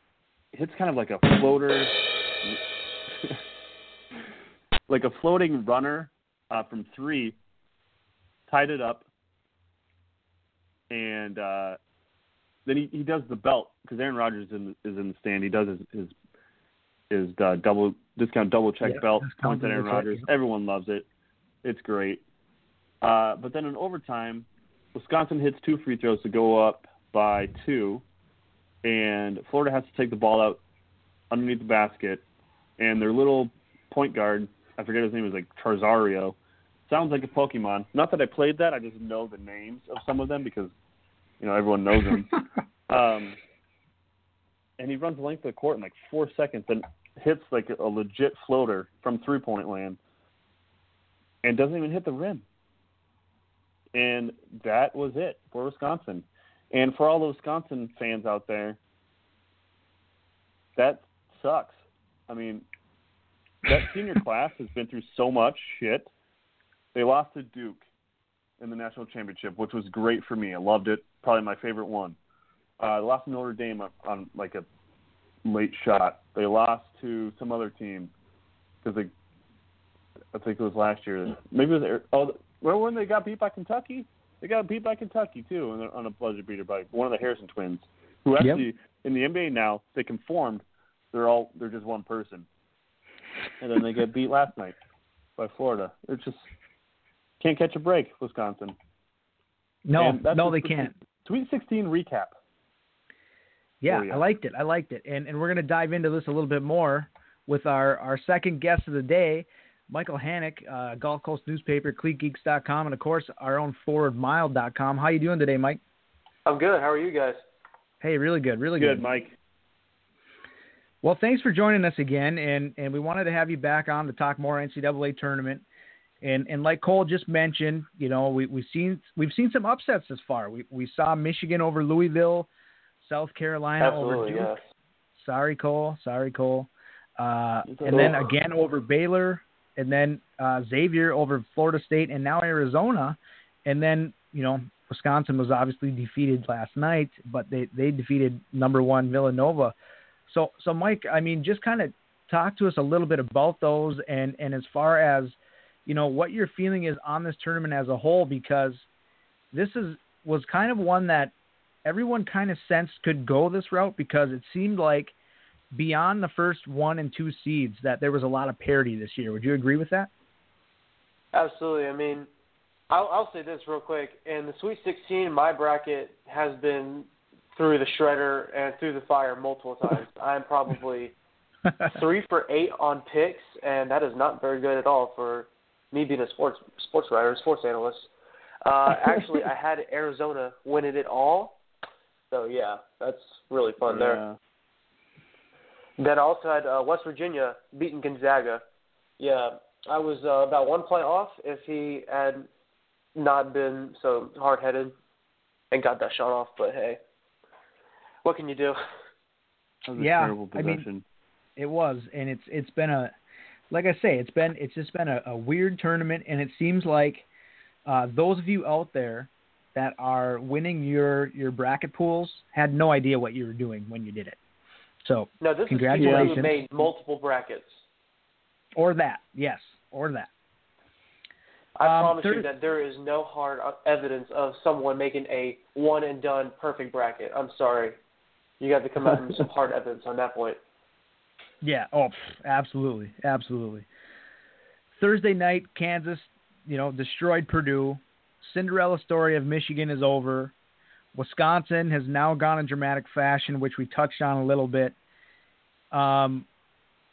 hits kind of like a floater, like a floating runner uh, from three, tied it up, and uh, then he, he does the belt because Aaron Rodgers is in, is in the stand. He does his his, his uh, double discount double check yeah, belt points at Aaron Rodgers. Everyone loves it. It's great. Uh, but then in overtime, Wisconsin hits two free throws to go up by two, and Florida has to take the ball out underneath the basket, and their little point guard, I forget his name, is like Charzario. Sounds like a Pokemon. Not that I played that, I just know the names of some of them because you know everyone knows them. um, and he runs the length of the court in like four seconds and hits like a legit floater from three point land, and doesn't even hit the rim. And that was it for Wisconsin. And for all the Wisconsin fans out there, that sucks. I mean, that senior class has been through so much shit. They lost to Duke in the national championship, which was great for me. I loved it. Probably my favorite one. Uh, they lost to Notre Dame on, on like a late shot. They lost to some other team because they, I think it was last year. Maybe it was oh well, when they got beat by Kentucky, they got beat by Kentucky too on a, on a buzzer beater by one of the Harrison twins, who actually Yep. in the NBA now they conformed. They're all they're just one person, and then they get beat last night by Florida. It's just can't catch a break, Wisconsin. No, no, they can't. Sweet 16 recap. Yeah, Oh, yeah. I liked it. I liked it. And and we're going to dive into this a little bit more with our, our second guest of the day, Michael Hanich, uh, Gulf Coast newspaper, CleatGeeks.com, and of course our own ForwardMile.com. How you doing today, Mike? I'm good. How are you guys? Hey, really good, really Good, good. Mike. Well, thanks for joining us again, and and we wanted to have you back on to talk more NCAA tournament. And and like Cole just mentioned, you know, we we've seen we've seen some upsets this far. We we saw Michigan over Louisville, South Carolina over Duke. yes. Sorry, Cole. Sorry, Cole. Uh, and then again over Baylor, and then uh, Xavier over Florida State, and now Arizona, and then you know Wisconsin was obviously defeated last night, but they they defeated number one Villanova. So so Mike, I mean, just kind of talk to us a little bit about those, and and as far as you know what your feeling is on this tournament as a whole, because this is was kind of one that everyone kind of sensed could go this route because it seemed like beyond the first one and two seeds that there was a lot of parity this year. Would you agree with that? Absolutely. I mean, I'll, I'll say this real quick. In the Sweet 16, my bracket has been through the shredder and through the fire multiple times. I'm probably three for eight on picks, and that is not very good at all for me being a sports sports writer, sports analyst. Uh, actually, I had Arizona winning it all, So yeah, that's really fun there. Yeah. Then I also had uh, West Virginia beating Gonzaga. Yeah, I was uh, about one play off if he had not been so hard headed and got that shot off. But hey, what can you do? That was a Yeah, terrible I mean- It was, and it's it's been a, like I say, it's been it's just been a, a weird tournament, and it seems like uh, those of you out there that are winning your your bracket pools had no idea what you were doing when you did it. So No, this is people Congratulations. who made multiple brackets. or that, yes, or that. I Um, promise there- you that there is no hard uh, evidence of someone making a one and done perfect bracket. I'm sorry. You got to come out with some hard evidence on that point. Yeah. Oh, absolutely, absolutely. Thursday night, Kansas, you know, destroyed Purdue. Cinderella story of Michigan is over. Wisconsin has now gone in dramatic fashion, which we touched on a little bit. Um,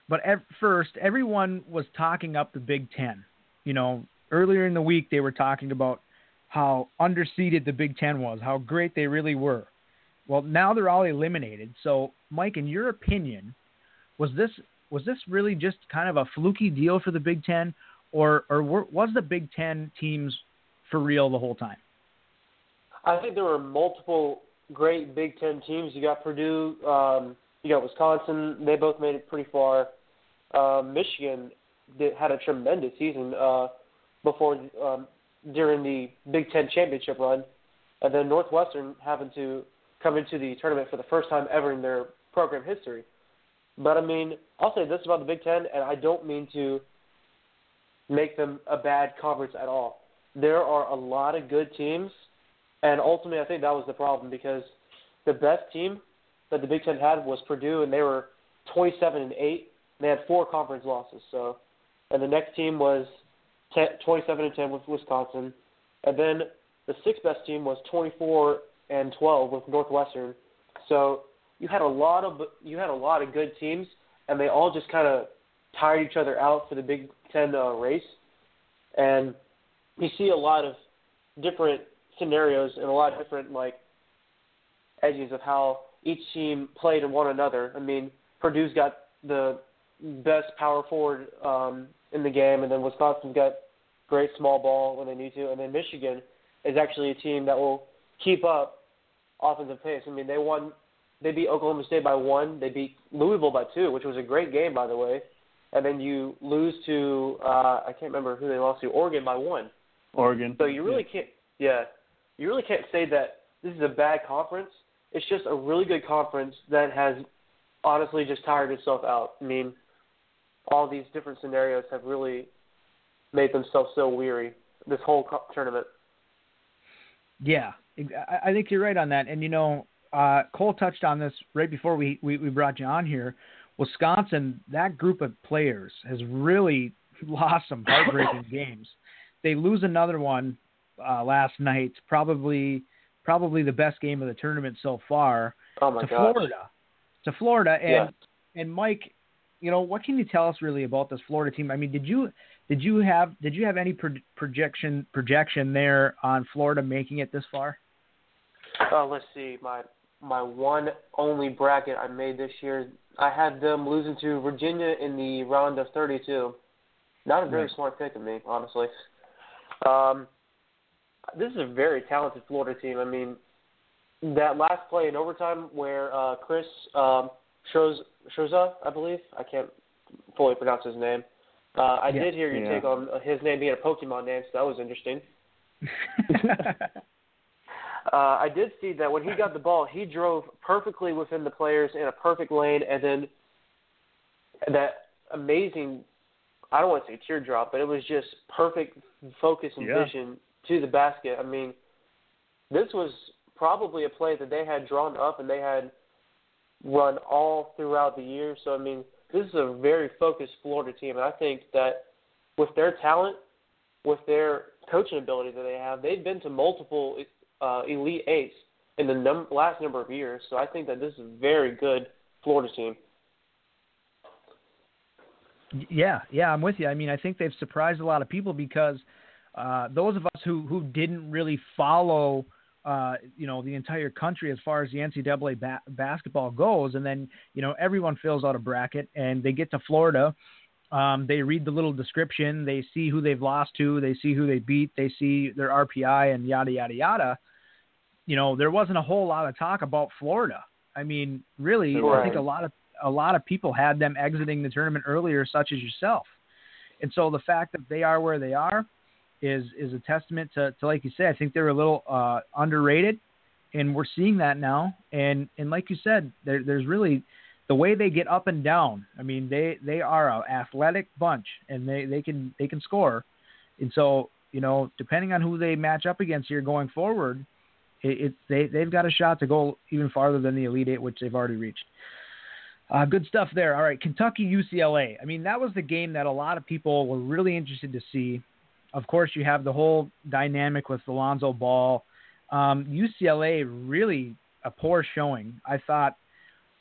but at first, everyone was talking up the Big Ten. You know, earlier in the week, they were talking about how underseeded the Big Ten was, how great they really were. Well, now they're all eliminated. So, Mike, in your opinion, was this was this really just kind of a fluky deal for the Big Ten, or or were, was the Big Ten teams for real the whole time? I think there were multiple great Big Ten teams. You got Purdue, um, you got Wisconsin. They both made it pretty far. Uh, Michigan did, had a tremendous season uh, before um, during the Big Ten championship run, and then Northwestern having to come into the tournament for the first time ever in their program history. But I mean, I'll say this about the Big Ten, and I don't mean to make them a bad conference at all. There are a lot of good teams, and ultimately, I think that was the problem because the best team that the Big Ten had was Purdue, and they were 27 and eight. They had four conference losses. So, and the next team was 10, 27 and 10 with Wisconsin, and then the sixth best team was 24 and 12 with Northwestern. So you had a lot of you had a lot of good teams, and they all just kind of tired each other out for the Big Ten uh, race. And you see a lot of different scenarios and a lot of different like edges of how each team played in one another. I mean, Purdue's got the best power forward um, in the game, and then Wisconsin's got great small ball when they need to, and then Michigan is actually a team that will keep up offensive pace. I mean, they won, they beat Oklahoma State by one, they beat Louisville by two, which was a great game by the way, and then you lose to uh, I can't remember who they lost to, Oregon by one. Oregon. So you really can't, yeah, you really can't say that this is a bad conference. It's just a really good conference that has honestly just tired itself out. I mean, all these different scenarios have really made themselves so weary. This whole tournament. Yeah, I I think you're right on that. And you know, uh, Cole touched on this right before we, we, we brought you on here. Wisconsin, that group of players has really lost some heartbreaking games. They lose another one uh, last night, probably probably the best game of the tournament so far Oh my to gosh. Florida. To Florida, and Yeah. and Mike, you know, what can you tell us really about this Florida team? I mean, did you did you have did you have any pro- projection projection there on Florida making it this far? Uh, let's see, my my one only bracket I made this year, I had them losing to Virginia in the round of 32. Not a very Right. smart pick of me, honestly. Um, this is a very talented Florida team. I mean, that last play in overtime where uh, Chris um, Shoz, Shoza, I believe, I can't fully pronounce his name. Uh, I Yeah. did hear your Yeah. take on his name being a Pokemon name, so that was interesting. Uh, I did see that when he got the ball, he drove perfectly within the players in a perfect lane, and then that amazing. I don't want to say teardrop, but it was just perfect focus and Yeah. vision to the basket. I mean, this was probably a play that they had drawn up and they had run all throughout the year. So I mean, this is a very focused Florida team, and I think that with their talent, with their coaching ability that they have, they've been to multiple uh, elite eights in the num- last number of years. So I think that this is a very good Florida team. yeah, yeah, I'm with you. I mean, I think they've surprised a lot of people because uh, those of us who who didn't really follow uh, you know, the entire country as far as the NCAA ba- basketball goes. And then, you know, everyone fills out a bracket and they get to Florida. Um, they read the little description. They see who they've lost to. They see who they beat. They see their RPI and yada, yada, yada. You know, there wasn't a whole lot of talk about Florida. I mean, really, Right. I think a lot of a lot of people had them exiting the tournament earlier, such as yourself. And so the fact that they are where they are is is a testament to, to like you said, I think they're a little uh, underrated, and we're seeing that now. And and like you said, there, there's really the way they get up and down. I mean, they they are a athletic bunch, and they they can they can score. And so you know, depending on who they match up against here going forward, it, it they they've got a shot to go even farther than the Elite Eight, which they've already reached. Uh, good stuff there. All right, Kentucky UCLA. I mean, that was the game that a lot of people were really interested to see. Of course, you have the whole dynamic with Alonzo Ball. Um, UCLA really a poor showing. I thought,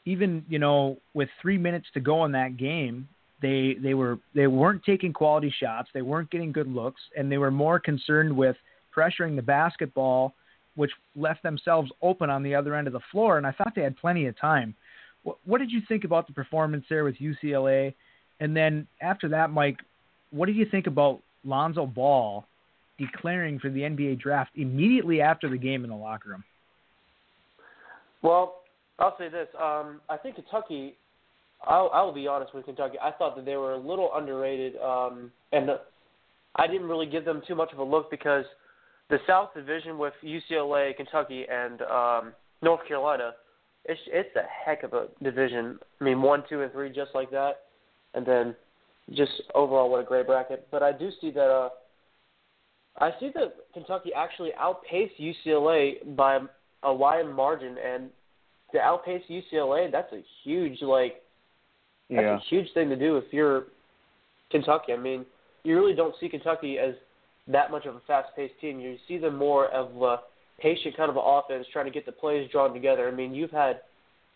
even you know, with three minutes to go in that game, they they were they weren't taking quality shots. They weren't getting good looks, and they were more concerned with pressuring the basketball, which left themselves open on the other end of the floor. And I thought they had plenty of time. What, what did you think about the performance there with UCLA? And then after that, Mike, what did you think about Lonzo Ball declaring for the NBA draft immediately after the game in the locker room? Well, I'll say this. Um, I think Kentucky. I'll, I'll be honest with Kentucky. I thought that they were a little underrated, um, and I didn't really give them too much of a look because the South Division with UCLA, Kentucky, and um, North Carolina, it's it's a heck of a division. I mean, one, two, and three, just like that, and then just overall, what a great bracket. But I do see that. Uh, I see that Kentucky actually outpaced UCLA by a wide margin, and to outpace UCLA, that's a huge like that's Yeah. a huge thing to do if you're Kentucky. I mean, you really don't see Kentucky as that much of a fast-paced team. You see them more of a patient kind of offense, trying to get the plays drawn together. I mean, you've had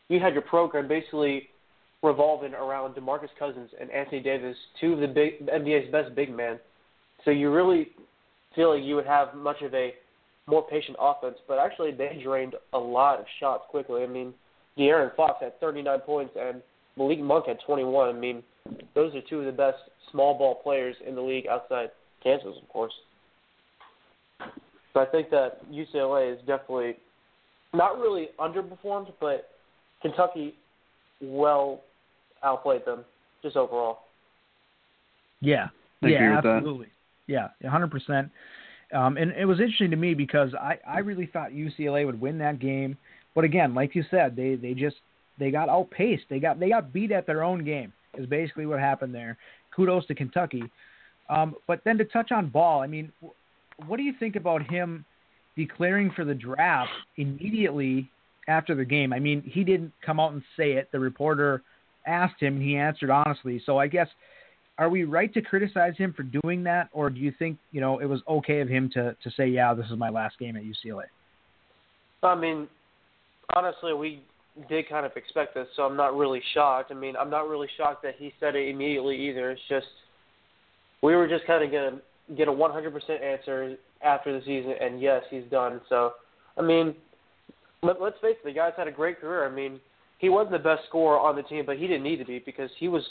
you had your program basically revolving around DeMarcus Cousins and Anthony Davis, two of the big NBA's best big men. So you really feel like you would have much of a more patient offense, but actually they drained a lot of shots quickly. I mean, De'Aaron Fox had 39 points and Malik Monk had 21. I mean, those are two of the best small ball players in the league outside Kansas, of course. So I think that UCLA is definitely not really underperformed, but Kentucky well outplayed them just overall. Yeah, I yeah, agree with that. absolutely. Yeah, hundred percent. Um, and it was interesting to me because I, I really thought UCLA would win that game, but again, like you said, they they just they got outpaced. They got they got beat at their own game. Is basically what happened there. Kudos to Kentucky. Um, but then to touch on Ball, I mean, what do you think about him declaring for the draft immediately after the game? I mean, he didn't come out and say it. The reporter asked him, and he answered honestly. So I guess are we right to criticize him for doing that, or do you think you know it was okay of him to to say, yeah, this is my last game at UCLA? I mean, honestly, we did kind of expect this, so I'm not really shocked. I mean, I'm not really shocked that he said it immediately either. It's just we were just kind of gonna get a 100% answer after the season, and yes, he's done. So, I mean, let, let's face it, the guy's had a great career. I mean, he wasn't the best scorer on the team, but he didn't need to be because he was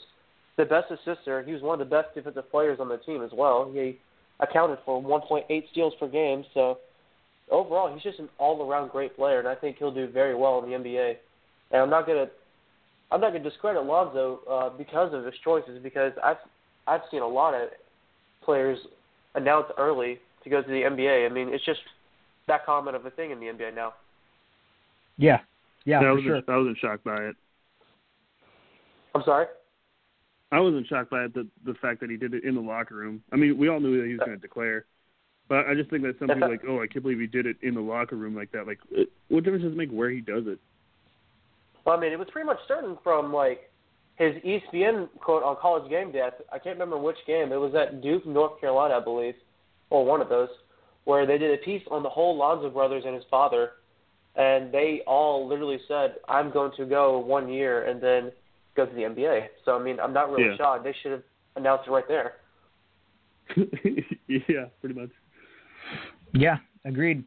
the best assister. He was one of the best defensive players on the team as well. He accounted for 1.8 steals per game, so overall, he's just an all-around great player, and I think he'll do very well in the NBA. And I'm not gonna, I'm not gonna discredit Lonzo uh, because of his choices, because I've, I've seen a lot of players announce early to go to the NBA. I mean, it's just that common of a thing in the NBA now. Yeah, yeah, I for wasn't, sure. I wasn't shocked by it. I'm sorry. I wasn't shocked by it, the the fact that he did it in the locker room. I mean, we all knew that he was going to declare, but I just think that some people like, oh, I can't believe he did it in the locker room like that. Like, what difference does it make where he does it? Well, I mean, it was pretty much certain from like his E ESPN quote on College Game Day. I I can't remember which game. It was at Duke, North Carolina, I believe, or one of those, where they did a piece on the whole Lonzo brothers and his father, and they all literally said, "I'm going to go one year and then go to the NBA." So I mean, I'm not really Yeah. shocked. They should have announced it right there. yeah, pretty much. Yeah, agreed.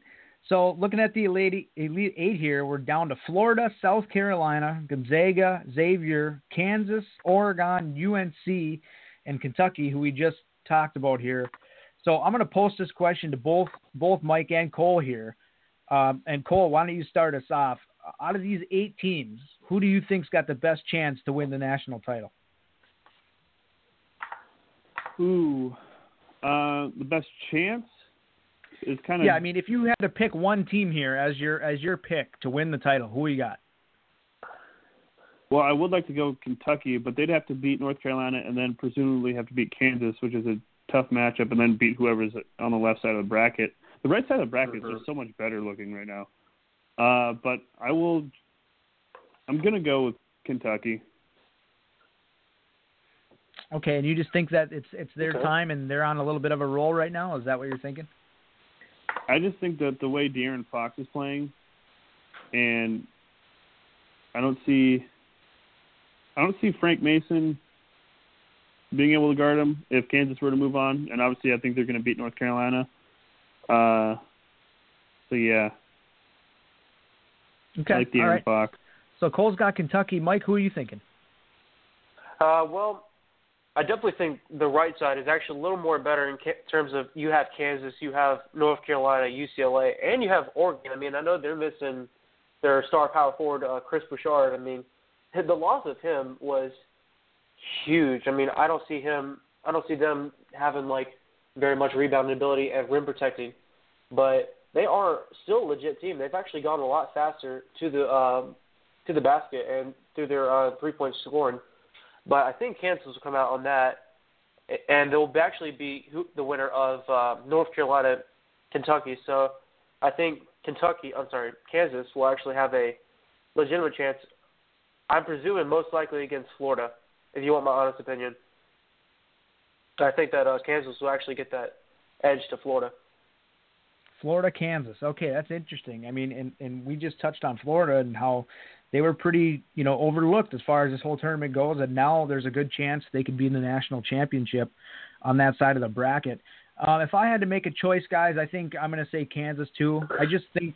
So looking at the elite, elite eight here, we're down to Florida, South Carolina, Gonzaga, Xavier, Kansas, Oregon, UNC, and Kentucky, who we just talked about here. So I'm going to post this question to both both Mike and Cole here. Um, and Cole, why don't you start us off? Out of these eight teams, who do you think's got the best chance to win the national title? Ooh, uh, the best chance is kind of yeah. I mean, if you had to pick one team here as your as your pick to win the title, who you got? Well, I would like to go Kentucky, but they'd have to beat North Carolina and then presumably have to beat Kansas, which is a tough matchup, and then beat whoever's on the left side of the bracket. The right side of the bracket Mhm. is just so much better looking right now. Uh, but I will. I'm gonna go with Kentucky. Okay, and you just think that it's it's their Okay. time and they're on a little bit of a roll right now. Is that what you're thinking? I just think that the way De'Aaron Fox is playing, and I don't see, I don't see Frank Mason being able to guard him if Kansas were to move on. And obviously, I think they're going to beat North Carolina. Uh, so yeah, Okay, I like all De'Aaron right. Fox. So Cole's got Kentucky. Mike, who are you thinking? Uh, well, I definitely think the right side is actually a little more better in ca- terms of you have Kansas, you have North Carolina, UCLA, and you have Oregon. I mean, I know they're missing their star power forward, uh, Chris Boucher. I mean, the loss of him was huge. I mean, I don't see him. I don't see them having like very much rebounding ability and rim protecting, but they are still a legit team. They've actually gone a lot faster to the um, to the basket and through their uh, three point scoring. But I think Kansas will come out on that, and they'll actually be the winner of uh, North Carolina, Kentucky. So I think Kentucky, I'm sorry, Kansas will actually have a legitimate chance. I'm presuming most likely against Florida, if you want my honest opinion. I think that uh, Kansas will actually get that edge to Florida. Florida, Kansas. Okay, that's interesting. I mean, and and we just touched on Florida and how they were pretty, you know, overlooked as far as this whole tournament goes, and now there's a good chance they could be in the national championship on that side of the bracket. Uh, if I had to make a choice, guys, I think I'm going to say Kansas too. I just think,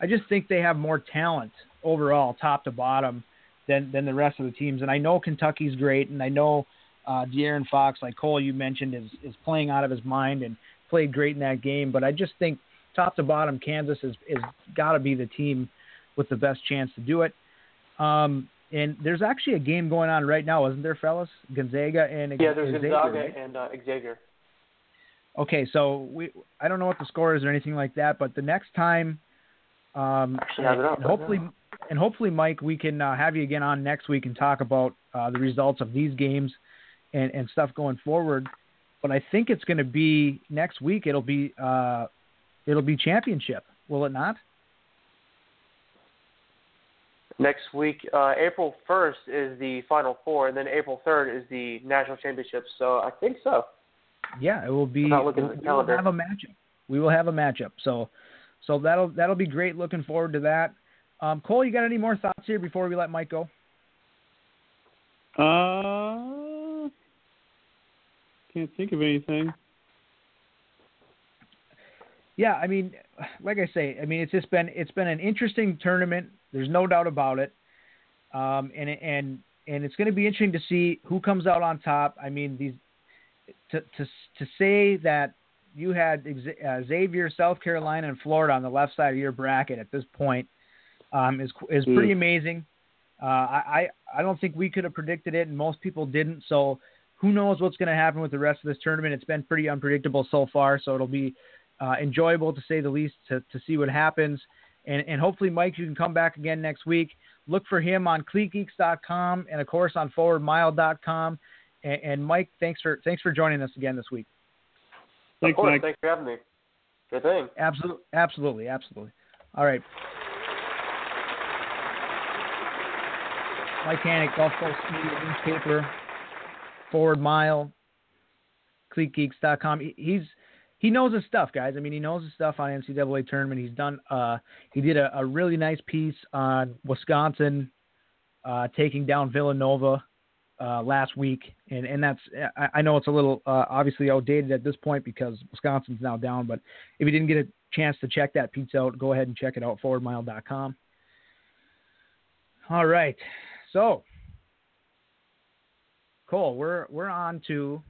I just think they have more talent overall, top to bottom, than than the rest of the teams. And I know Kentucky's great, and I know uh, De'Aaron Fox, like Cole, you mentioned, is is playing out of his mind and played great in that game. But I just think top to bottom, Kansas is is got to be the team with the best chance to do it. Um, and there's actually a game going on right now, isn't there, fellas? Gonzaga and Yeah, there's Xavier, Gonzaga right? and uh, Xavier. Okay, so we I don't know what the score is or anything like that, but the next time, um, Actually up and hopefully, now. and hopefully, Mike, we can uh, have you again on next week and talk about uh, the results of these games and and stuff going forward. But I think it's going to be next week. It'll be uh, it'll be championship, will it not? Next week, uh, April 1st is the Final Four, and then April 3rd is the National Championship. So I think so. Yeah, it will be. I'm not looking at we the will calendar. have a matchup. We will have a matchup. So, so that'll that'll be great. Looking forward to that. Um, Cole, you got any more thoughts here before we let Mike go? Uh, can't think of anything. Yeah, I mean, like I say, I mean it's just been it's been an interesting tournament. There's no doubt about it. Um, and and and it's going to be interesting to see who comes out on top. I mean, these to to to say that you had uh, Xavier, South Carolina, and Florida on the left side of your bracket at this point um, is is pretty Mm. amazing. Uh, I, I I don't think we could have predicted it, and most people didn't. So who knows what's going to happen with the rest of this tournament? It's been pretty unpredictable so far. So it'll be uh, enjoyable to say the least to, to see what happens. And, and hopefully, Mike, you can come back again next week. Look for him on CleatGeeks.com and of course on ForwardMile.com. And, and Mike, thanks for thanks for joining us again this week. Thanks, of course, Mike. thanks for having me. Good thing. Absolutely, absolutely, absolutely. All right. Mike Hanich, Gulf Coast Media Newspaper, Forward Mile, CleatGeeks.com. He- He's he knows his stuff, guys. I mean, he knows his stuff on NCAA tournament. He's done. Uh, he did a, a really nice piece on Wisconsin uh, taking down Villanova uh, last week, and and that's I, I know it's a little uh, obviously outdated at this point because Wisconsin's now down. But if you didn't get a chance to check that piece out, go ahead and check it out forwardmile.com. All right, so Cole, we're we're on to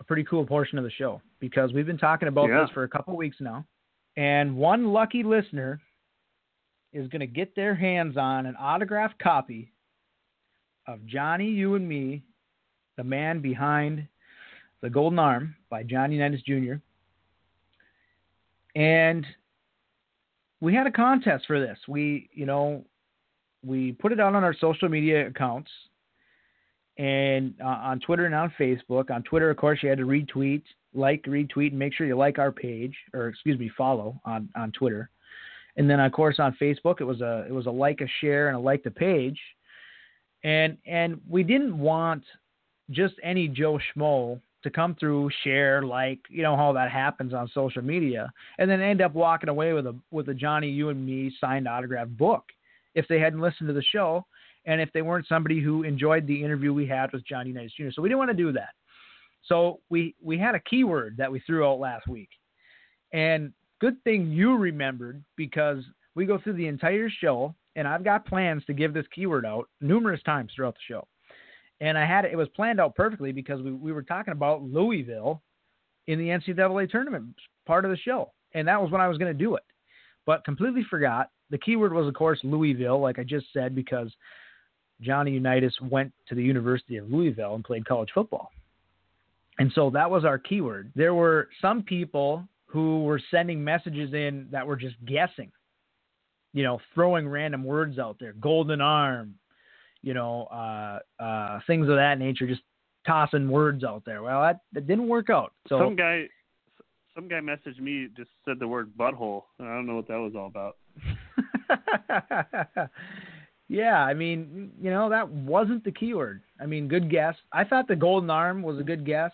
a pretty cool portion of the show because we've been talking about Yeah. this for a couple weeks now, and one lucky listener is going to get their hands on an autographed copy of Johnny U and Me, the man behind the Golden Arm by Johnny Unitas Jr. And we had a contest for this. We, you know, we put it out on our social media accounts and uh, on Twitter and on Facebook. On Twitter, of course, you had to retweet, like, retweet, and make sure you like our page, or excuse me, follow on on Twitter. And then, of course, on Facebook, it was a it was a like, a share, and a like the page. And and we didn't want just any Joe Schmo to come through, share, like, you know how that happens on social media, and then end up walking away with a with a Johnny U and Me signed autographed book if they hadn't listened to the show and if they weren't somebody who enjoyed the interview we had with Johnny Unitas Jr. So we didn't want to do that. So we we had a keyword that we threw out last week, and good thing you remembered because we go through the entire show, and I've got plans to give this keyword out numerous times throughout the show. And I had it, was planned out perfectly because we, we were talking about Louisville in the NCAA tournament part of the show. And that was when I was going to do it. But completely forgot. The keyword was, of course, Louisville, like I just said, because Johnny Unitas went to the University of Louisville and played college football. And so that was our keyword. There were some people who were sending messages in that were just guessing, you know, throwing random words out there, golden arm, you know, uh, uh, things of that nature, just tossing words out there. Well, that, that didn't work out. So some guy, some guy messaged me just said the word butthole. I don't know what that was all about. yeah, I mean, you know, that wasn't the keyword. I mean, good guess. I thought the golden arm was a good guess.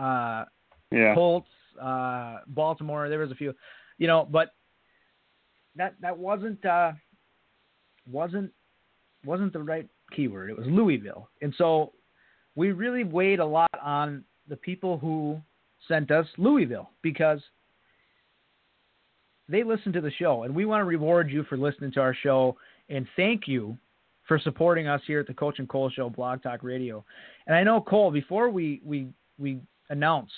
Uh, Yeah. Colts, uh, Baltimore. There was a few, you know, but that that wasn't uh, wasn't wasn't the right keyword. It was Louisville, and so we really weighed a lot on the people who sent us Louisville because they listen to the show, and we want to reward you for listening to our show and thank you for supporting us here at the Coach and Cole Show Blog Talk Radio. And I know Cole, before we we we announce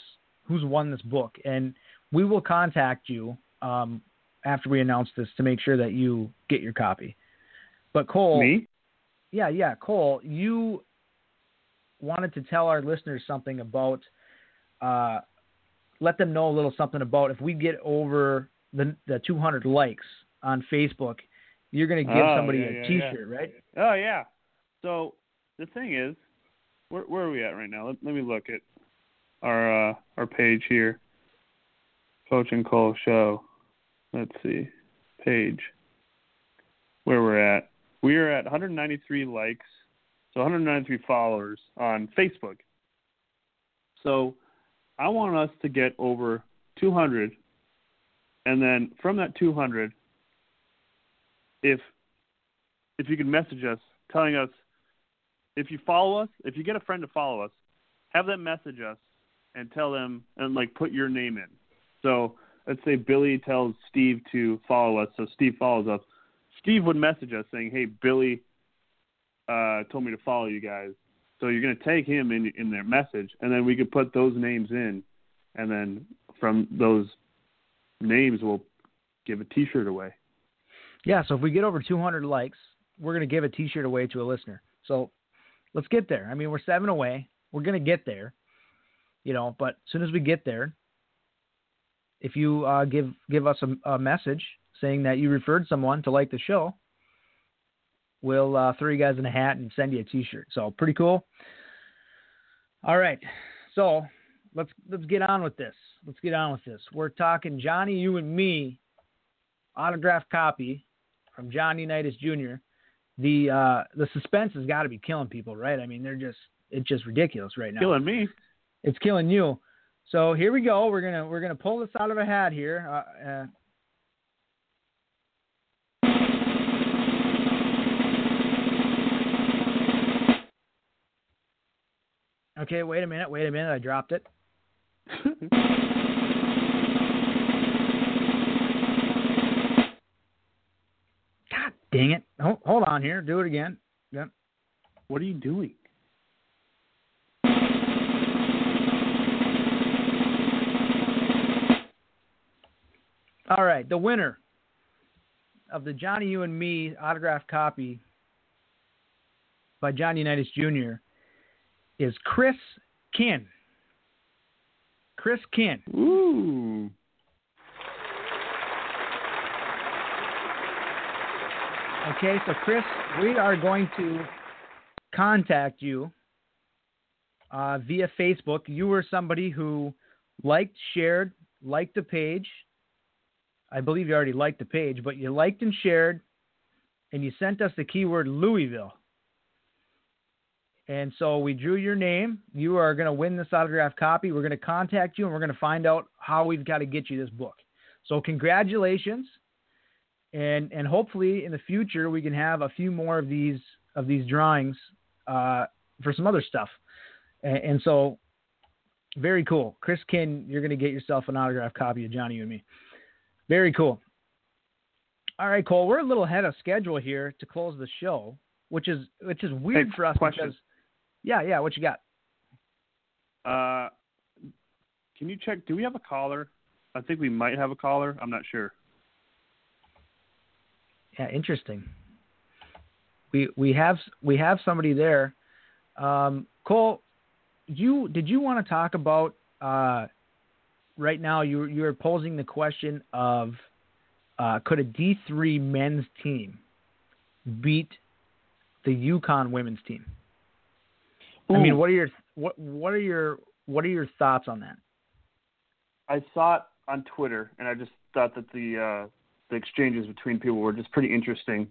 who's won this book, and we will contact you um, after we announce this to make sure that you get your copy. But Cole, Me? yeah, yeah, Cole, you wanted to tell our listeners something about, uh, let them know a little something about if we get over the the 200 likes on Facebook, you're going to give Oh, somebody yeah, a yeah, T-shirt, right? Oh yeah. So the thing is, where where are we at right now? Let, let me look at our uh, our page here. Coach and Cole Show. Let's see, page. Where we're at. We are at 193 likes, so 193 followers on Facebook. So I want us to get over 200, and then from that 200, if if you can message us telling us if you follow us, if you get a friend to follow us, have them message us and tell them and like put your name in. So let's say Billy tells Steve to follow us, so Steve follows us. Steve would message us saying, "Hey, Billy uh, told me to follow you guys." So you're going to tag him in in their message, and then we could put those names in, and then from those names we'll give a T-shirt away. Yeah, so if we get over 200 likes, we're going to give a T-shirt away to a listener. So let's get there. I mean, we're seven away. We're going to get there, you know. But as soon as we get there, if you uh, give give us a, a message saying that you referred someone to like the show, we'll uh, throw you guys in a hat and send you a T-shirt. So pretty cool. All right, so let's let's get on with this. Let's get on with this. We're talking Johnny U and Me, autographed copy from John Unitas Jr. The uh, the suspense has got to be killing people, right? I mean, they're just it's just ridiculous right now. Killing me. It's killing you. So here we go. We're gonna we're gonna pull this out of a hat here. Uh, uh, Okay, wait a minute, wait a minute. I dropped it. God dang it. Hold, hold on here. Do it again. Yep. what are you doing? All right, the winner of the Johnny U and Me autographed copy by John Unitas Jr. is Chris Kin. Chris Kin. Ooh. Okay, so Chris, we are going to contact you uh, via Facebook. You were somebody who liked, shared, liked the page. I believe you already liked the page, but you liked and shared, and you sent us the keyword Louisville. And so we drew your name. You are going to win this autograph copy. We're going to contact you, and we're going to find out how we've got to get you this book. So congratulations and and hopefully in the future we can have a few more of these of these drawings uh, for some other stuff. And, and, so, very cool, Chris Kin. You're going to get yourself an autograph copy of Johnny and Me. Very cool. All right, Cole. We're a little ahead of schedule here to close the show, which is which is weird Hey, for us question. because. Yeah, yeah. What you got? Uh, can you check? Do we have a caller? I think we might have a caller. I'm not sure. Yeah, interesting. We we have we have somebody there. Um, Cole, you did you want to talk about uh, right now? You you're posing the question of uh, could a D three men's team beat the UConn women's team? I mean, what are your what what are your what are your thoughts on that? I saw it on Twitter, and I just thought that the uh, the exchanges between people were just pretty interesting.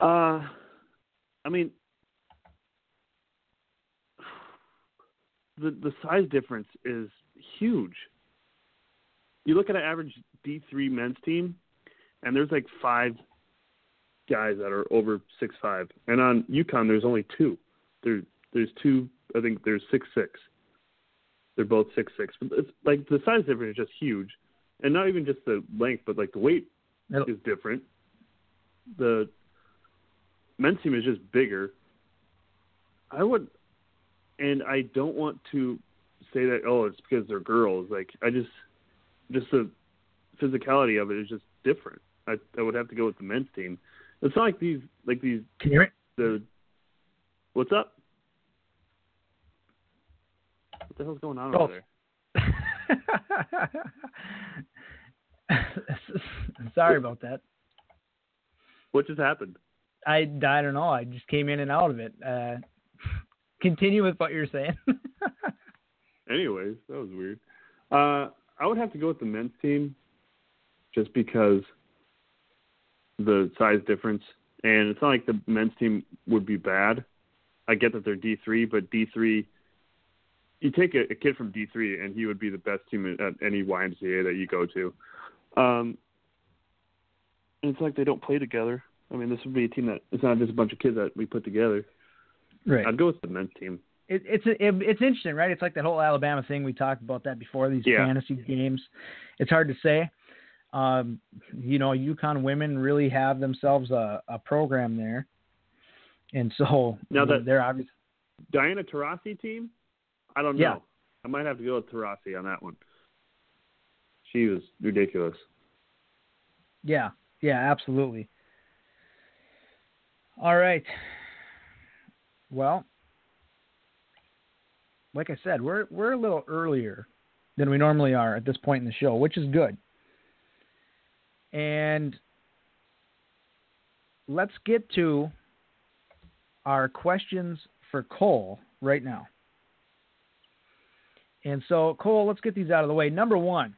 Uh, I mean, the the size difference is huge. You look at an average D three men's team, and there's like five guys that are over six five, and on UConn there's only two. There there's two. I think there's six six. They're both six six. But it's, like the size difference is just huge, and not even just the length, but like the weight It'll- is different. The men's team is just bigger. I would, and I don't want to say that oh it's because they're girls. Like I just, just the physicality of it is just different. I I would have to go with the men's team. It's not like these like these Can you hear me? the what's up? What the hell's going on Oh. over there? Sorry about that. What just happened? I, I don't know. I just came in and out of it. Uh, continue with what you're saying. Anyways, that was weird. Uh, I would have to go with the men's team, just because the size difference, and it's not like the men's team would be bad. I get that they're D three, but D three, you take a, a kid from D three, and he would be the best team at any YMCA that you go to. Um, and it's like they don't play together. I mean, this would be a team that it's not just a bunch of kids that we put together. right. I'd go with the men's team. It, it's it, it's interesting, right? It's like that whole Alabama thing. We talked about that before. These Yeah. fantasy games. It's hard to say. Um, you know, UConn women really have themselves a, a program there, and so Now that- they're obviously Diana Taurasi team? I don't know. Yeah. I might have to go with Taurasi on that one. She was ridiculous. Yeah, yeah, absolutely. All right. Well, like I said, we're we're a little earlier than we normally are at this point in the show, which is good. And let's get to our questions for Cole right now. And so, Cole, let's get these out of the way. Number one,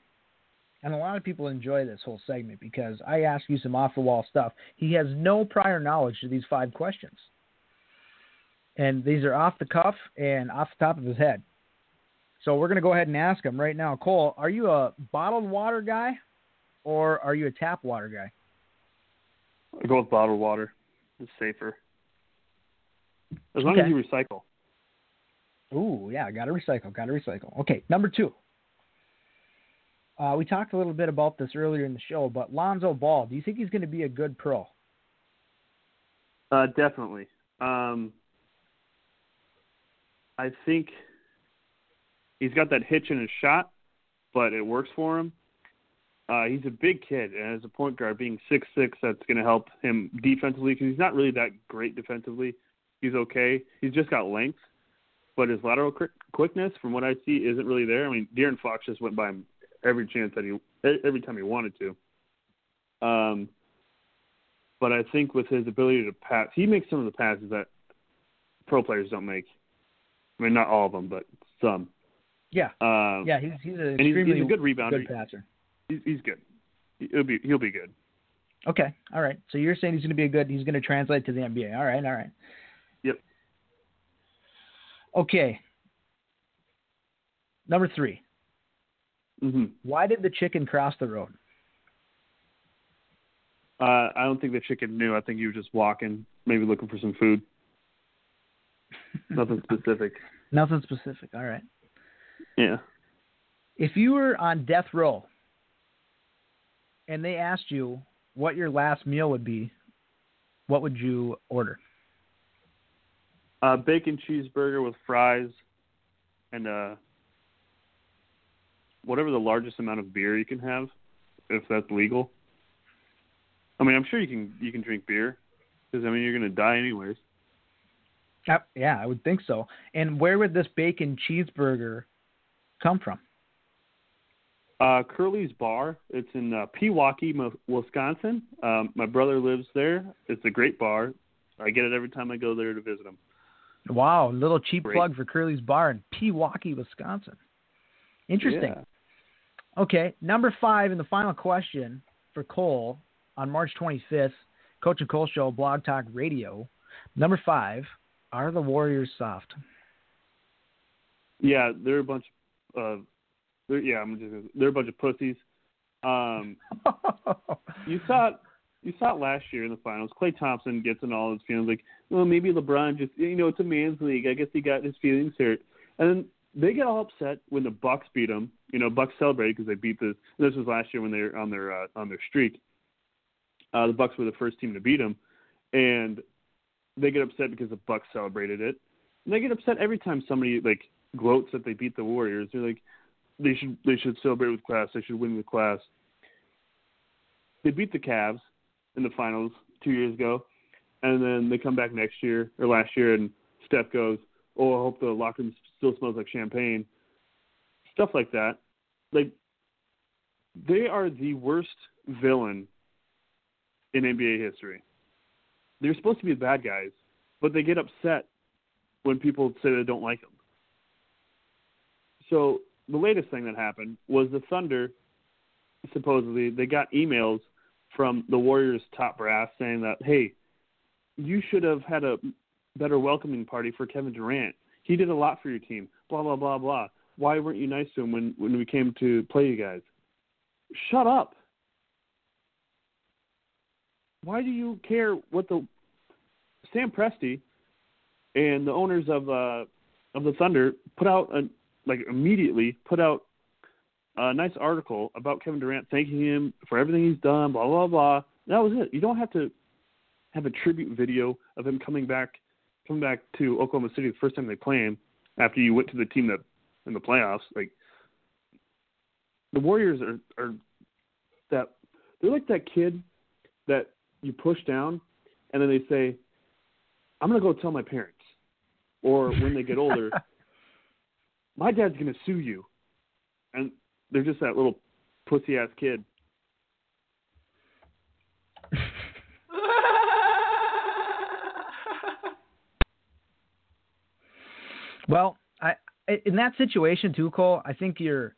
and a lot of people enjoy this whole segment because I ask you some off the wall stuff. He has no prior knowledge to these five questions. And these are off the cuff and off the top of his head. So we're going to go ahead and ask him right now. Cole, are you a bottled water guy or are you a tap water guy? I go with bottled water. It's safer. As long Okay. as you recycle. Ooh, yeah, got to recycle, got to recycle. Okay, number two. Uh, we talked a little bit about this earlier in the show, but Lonzo Ball, do you think he's going to be a good pro? Uh, definitely. Um, I think he's got that hitch in his shot, but it works for him. Uh, he's a big kid, and as a point guard, being six six, that's going to help him defensively because he's not really that great defensively. He's okay. He's just got length, but his lateral quick, quickness, from what I see, isn't really there. I mean, De'Aaron Fox just went by him every chance that he every time he wanted to. Um, but I think with his ability to pass, he makes some of the passes that pro players don't make. I mean, not all of them, but some. Yeah. Um, yeah, he's he's an he's, extremely he's a good rebounder. good passer. He's, he's good. He'll be he'll be good. Okay, all right. So you're saying he's going to be a good. He's going to translate to the NBA. All right, all right. Yep. Okay. Number three. hmm Why did the chicken cross the road? Uh, I don't think the chicken knew. I think he was just walking, maybe looking for some food. Nothing specific. Nothing specific. All right. Yeah. If you were on death row and they asked you what your last meal would be, what would you order? Uh, bacon cheeseburger with fries, and uh, whatever the largest amount of beer you can have, if that's legal. I mean, I'm sure you can you can drink beer, because I mean you're gonna die anyways. Yeah, I would think so. And where would this bacon cheeseburger come from? Uh, Curly's Bar. It's in uh, Pewaukee, Wisconsin. Um, my brother lives there. It's a great bar. I get it every time I go there to visit him. Wow, little cheap Great. plug for Curly's Bar in Pewaukee, Wisconsin. Interesting. Yeah. Okay, number five, and the final question for Cole on March 25th, Coach and Cole Show, Blog Talk Radio. Number five, are the Warriors soft? Yeah, they're a bunch of. They're, yeah, I'm just. They're a bunch of pussies. Um, you saw it. You saw it last year in the finals. Klay Thompson gets in all his feelings, like, well, maybe LeBron just, you know, it's a man's league. I guess he got his feelings hurt, and then they get all upset when the Bucks beat them. You know, Bucks celebrated because they beat the. This was last year when they were on their uh, on their streak. Uh, the Bucks were the first team to beat them, and they get upset because the Bucks celebrated it. And they get upset every time somebody like gloats that they beat the Warriors. They're like, they should they should celebrate with class. They should win with class. They beat the Cavs in the finals two years ago, and then they come back next year or last year, and Steph goes, "Oh, I hope the locker room still smells like champagne." Stuff like that. Like they are the worst villain in NBA history. They're supposed to be the bad guys, but they get upset when people say they don't like them. So the latest thing that happened was the Thunder supposedly they got emails from the Warriors top brass saying that hey, you should have had a better welcoming party for Kevin Durant. He did a lot for your team. Blah blah blah blah. Why weren't you nice to him when when we came to play you guys? Shut up. Why do you care what the Sam Presti and the owners of uh of the Thunder put out a like immediately put out a nice article about Kevin Durant thanking him for everything he's done, blah blah blah. That was it. You don't have to have a tribute video of him coming back coming back to Oklahoma City the first time they play him after you went to the team that in the playoffs. Like the Warriors are are that they're like that kid that you push down and then they say, I'm gonna go tell my parents. Or when they get older, my dad's gonna sue you. And they're just that little pussy ass kid. Well, I in that situation too, Cole. I think you're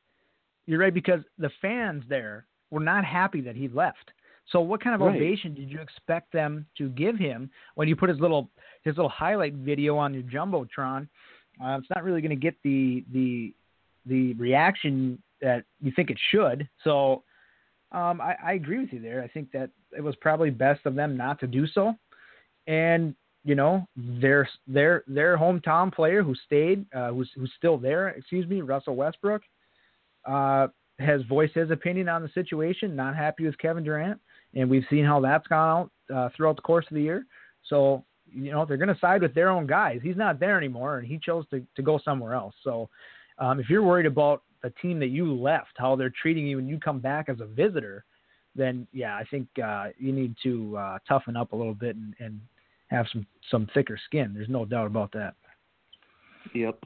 you're right because the fans there were not happy that he left. So what kind of Right. ovation did you expect them to give him when you put his little his little highlight video on your jumbotron? Uh, it's not really going to get the the the reaction that you think it should. So um, I, I agree with you there. I think that it was probably best of them not to do so. And you know, their their their hometown player who stayed, uh, who's who's still there, excuse me, Russell Westbrook, uh, has voiced his opinion on the situation. Not happy with Kevin Durant, and we've seen how that's gone out uh, throughout the course of the year. So you know they're going to side with their own guys. He's not there anymore, and he chose to to go somewhere else. So um, if you're worried about the team that you left, how they're treating you when you come back as a visitor, then yeah, I think uh, you need to uh, toughen up a little bit and, and have some some thicker skin. There's no doubt about that. Yep.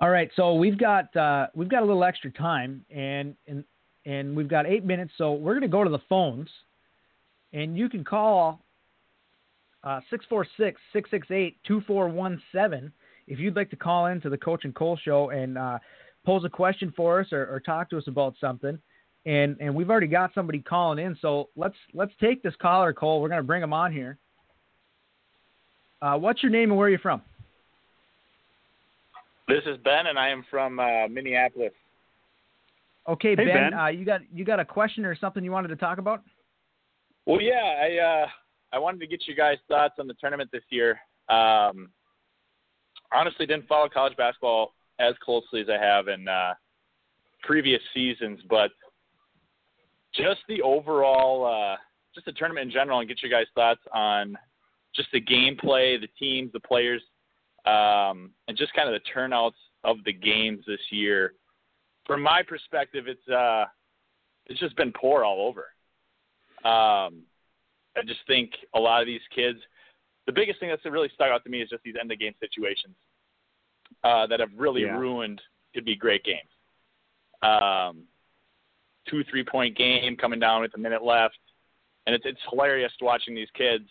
All right, so we've got uh, we've got a little extra time, and and and we've got eight minutes, so we're going to go to the phones, and you can call uh, six four six six six eight two four one seven if you'd like to call in to the Coach and Cole show and uh, pose a question for us or, or, talk to us about something. And and we've already got somebody calling in, so let's let's take this caller, Cole. We're going to bring him on here. Uh, what's your name and where are you from? This is Ben, and I am from uh, Minneapolis. Okay, hey, Ben, ben. Uh, you got you got a question or something you wanted to talk about? Well, yeah, I uh, I wanted to get you guys' thoughts on the tournament this year. Um, honestly, didn't follow college basketball as closely as I have in uh, previous seasons, but just the overall, uh, just the tournament in general, and get your guys' thoughts on just the gameplay, the teams, the players, um, and just kind of the turnouts of the games this year. From my perspective, it's uh, it's just been poor all over. Um, I just think a lot of these kids. The biggest thing that's really stuck out to me is just these end of game situations uh, that have really Yeah. ruined could be great games. Um, two three point game coming down with a minute left, and it's it's hilarious watching these kids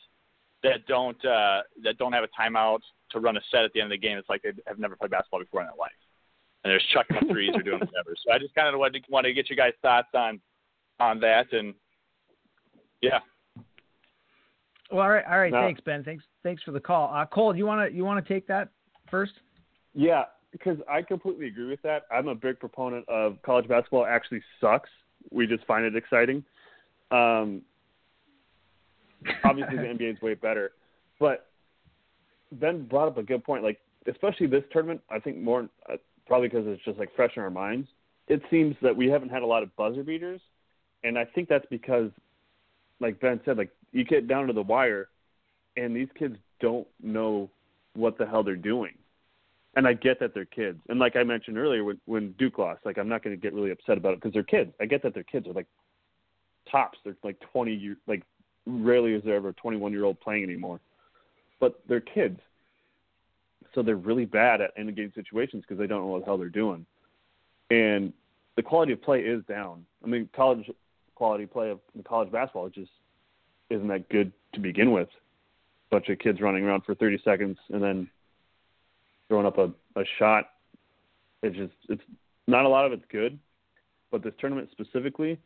that don't uh, that don't have a timeout to run a set at the end of the game. It's like they have never played basketball before in their life, and they're just chucking up threes or doing whatever. So I just kind of wanted to, wanted to get you guys' thoughts on on that, and yeah, Well, all right, all right. No. Thanks, Ben. Thanks, thanks for the call. Uh, Cole, you want to you want to take that first? Yeah, because I completely agree with that. I'm a big proponent of college basketball actually sucks. We just find it exciting. Um, obviously, the NBA is way better, but Ben brought up a good point. Like, especially this tournament, I think more uh, probably because it's just like fresh in our minds. It seems that we haven't had a lot of buzzer beaters, and I think that's because, like Ben said, like you get down to the wire, and these kids don't know what the hell they're doing and I get that they're kids. And like I mentioned earlier, when when Duke lost, like I'm not going to get really upset about it because they're kids. I get that they're kids. They're like tops. They're like 20 year. Like rarely is there ever a 21 year old playing anymore. But they're kids, so they're really bad at end game situations because they don't know what the hell they're doing. And the quality of play is down. I mean, college quality play of college basketball just isn't that good to begin with. Bunch of kids running around for 30 seconds and then throwing up a, a shot. It's just it's not a lot of it's good, but this tournament specifically,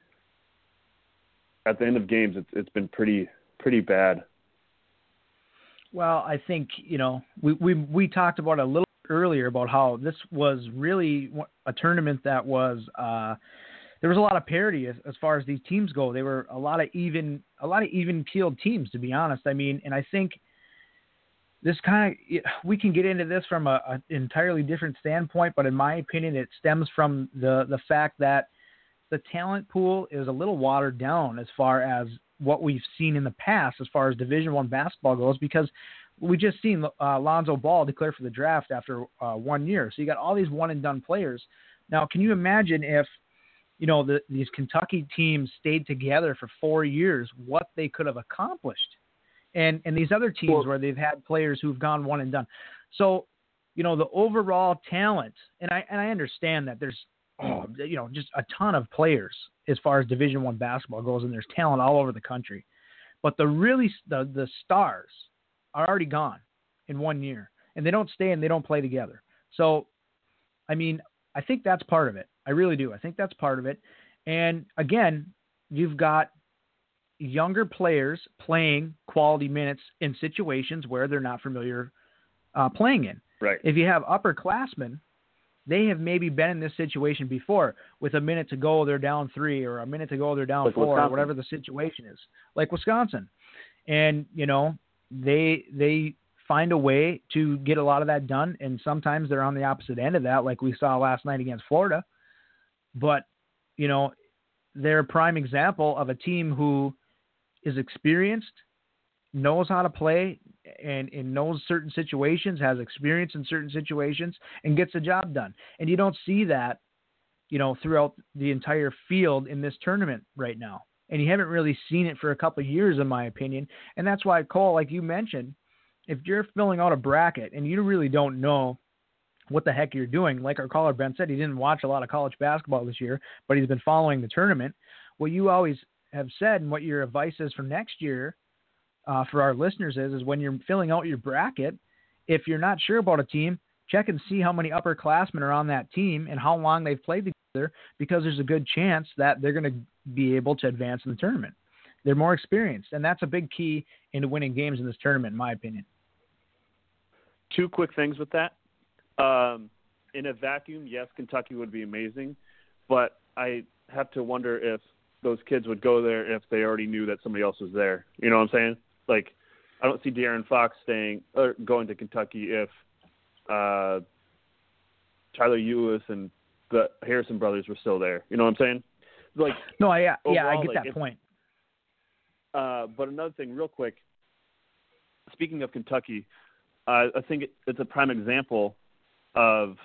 at the end of games, it's it's been pretty pretty bad. Well, I think you know we we we talked about a little earlier about how this was really a tournament that was uh, there was a lot of parity as, as far as these teams go. They were a lot of even a lot of even keeled teams, to be honest. I mean, and I think this kind of we can get into this from a, an entirely different standpoint, but in my opinion, it stems from the the fact that the talent pool is a little watered down as far as what we've seen in the past as far as Division One basketball goes, because we just seen uh, Lonzo Ball declare for the draft after uh, one year. So you got all these one and done players. Now, can you imagine if you know the, these Kentucky teams stayed together for four years, what they could have accomplished? and and these other teams where they've had players who've gone one and done. So, you know, the overall talent, and I and I understand that there's oh, you know just a ton of players as far as Division One basketball goes, and there's talent all over the country. But the really the the stars are already gone in one year, and they don't stay and they don't play together. So, I mean, I think that's part of it. I really do. I think that's part of it. And again, you've got younger players playing quality minutes in situations where they're not familiar uh, playing in. Right. If you have upperclassmen, they have maybe been in this situation before. With a minute to go, they're down three, or a minute to go, they're down Like four, or whatever the situation is. Like Wisconsin, and you know, they they find a way to get a lot of that done, and sometimes they're on the opposite end of that, like we saw last night against Florida. But you know, they're a prime example of a team who is experienced, knows how to play, and, and knows certain situations, has experience in certain situations, and gets the job done. And you don't see that, you know, throughout the entire field in this tournament right now. And you haven't really seen it for a couple of years, in my opinion. And that's why, Cole, like you mentioned, if you're filling out a bracket and you really don't know what the heck you're doing, like our caller Ben said, he didn't watch a lot of college basketball this year, but he's been following the tournament. What you always have said and what your advice is for next year uh, for our listeners is is when you're filling out your bracket, if you're not sure about a team, check and see how many upperclassmen are on that team and how long they've played together, because there's a good chance that they're going to be able to advance in the tournament. They're more experienced, and that's a big key into winning games in this tournament, in my opinion. Two quick things with that. Um, in a vacuum, yes, Kentucky would be amazing, but I have to wonder if those kids would go there if they already knew that somebody else was there. You know what I'm saying? Like, I don't see De'Aaron Fox staying or going to Kentucky if uh, Tyler Ulis and the Harrison brothers were still there. You know what I'm saying? Like, no, I yeah, overall, I get like, that if, point. Uh, but another thing, real quick. Speaking of Kentucky, uh, I think it, it's a prime example of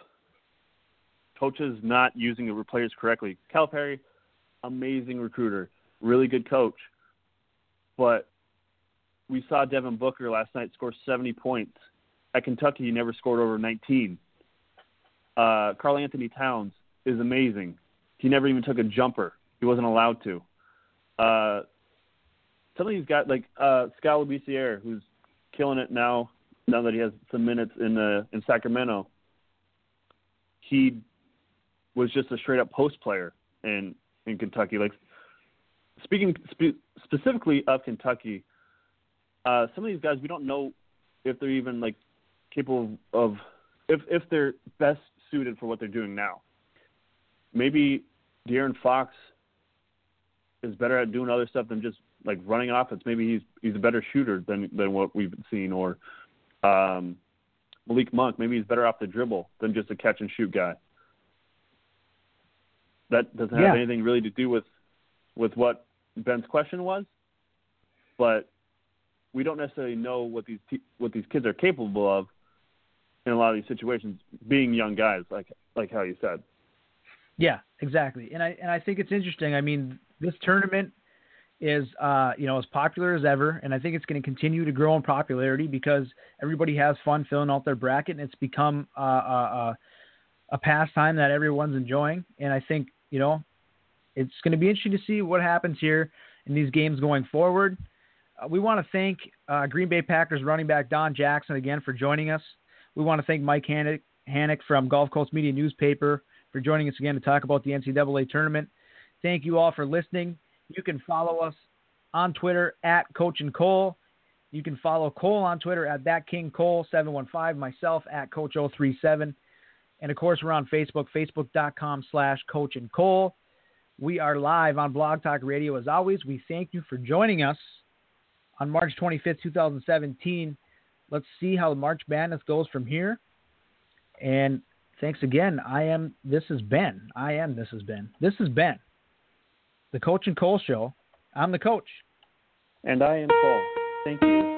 coaches not using the players correctly. Calipari, amazing recruiter, really good coach, but we saw Devin Booker last night score 70 points. At Kentucky, he never scored over 19. Uh, Karl-Anthony Towns is amazing. He never even took a jumper. He wasn't allowed to. Uh, some of these guys, like uh, Skal Labissiere, who's killing it now, now that he has some minutes in in Sacramento. He was just a straight up post player in in Kentucky. Like speaking spe- specifically of Kentucky, uh, some of these guys we don't know if they're even like capable of if if they're best suited for what they're doing now. Maybe De'Aaron Fox is better at doing other stuff than just like running offense. Maybe he's he's a better shooter than than what we've seen, or um, Malik Monk. Maybe he's better off the dribble than just a catch and shoot guy. That doesn't have Yeah. anything really to do with with what Ben's question was, but we don't necessarily know what these te- what these kids are capable of in a lot of these situations, being young guys, like like how you said. Yeah, exactly. And I and I think it's interesting. I mean, this tournament is uh, you know as popular as ever, and I think it's going to continue to grow in popularity because everybody has fun filling out their bracket, and it's become uh, uh, uh, a pastime that everyone's enjoying. And I think you know it's going to be interesting to see what happens here in these games going forward. Uh, we want to thank uh, Green Bay Packers running back Don Jackson again for joining us. We want to thank Mike Hanich, from Gulf Coast Media Newspaper for joining us again to talk about the NCAA tournament. Thank you all for listening. You can follow us on Twitter at Coach and Cole. You can follow Cole on Twitter at that King Cole 715, myself at Coach 037. And of course, we're on Facebook, facebook.com slash Coach and Cole. We are live on Blog Talk Radio as always. We thank you for joining us on March 25th, 2017. Let's see how the March Madness goes from here. And thanks again. I am, this is Ben. I am, this is Ben. This is Ben, the Coach and Cole Show. I'm the coach. And I am Paul. Thank you.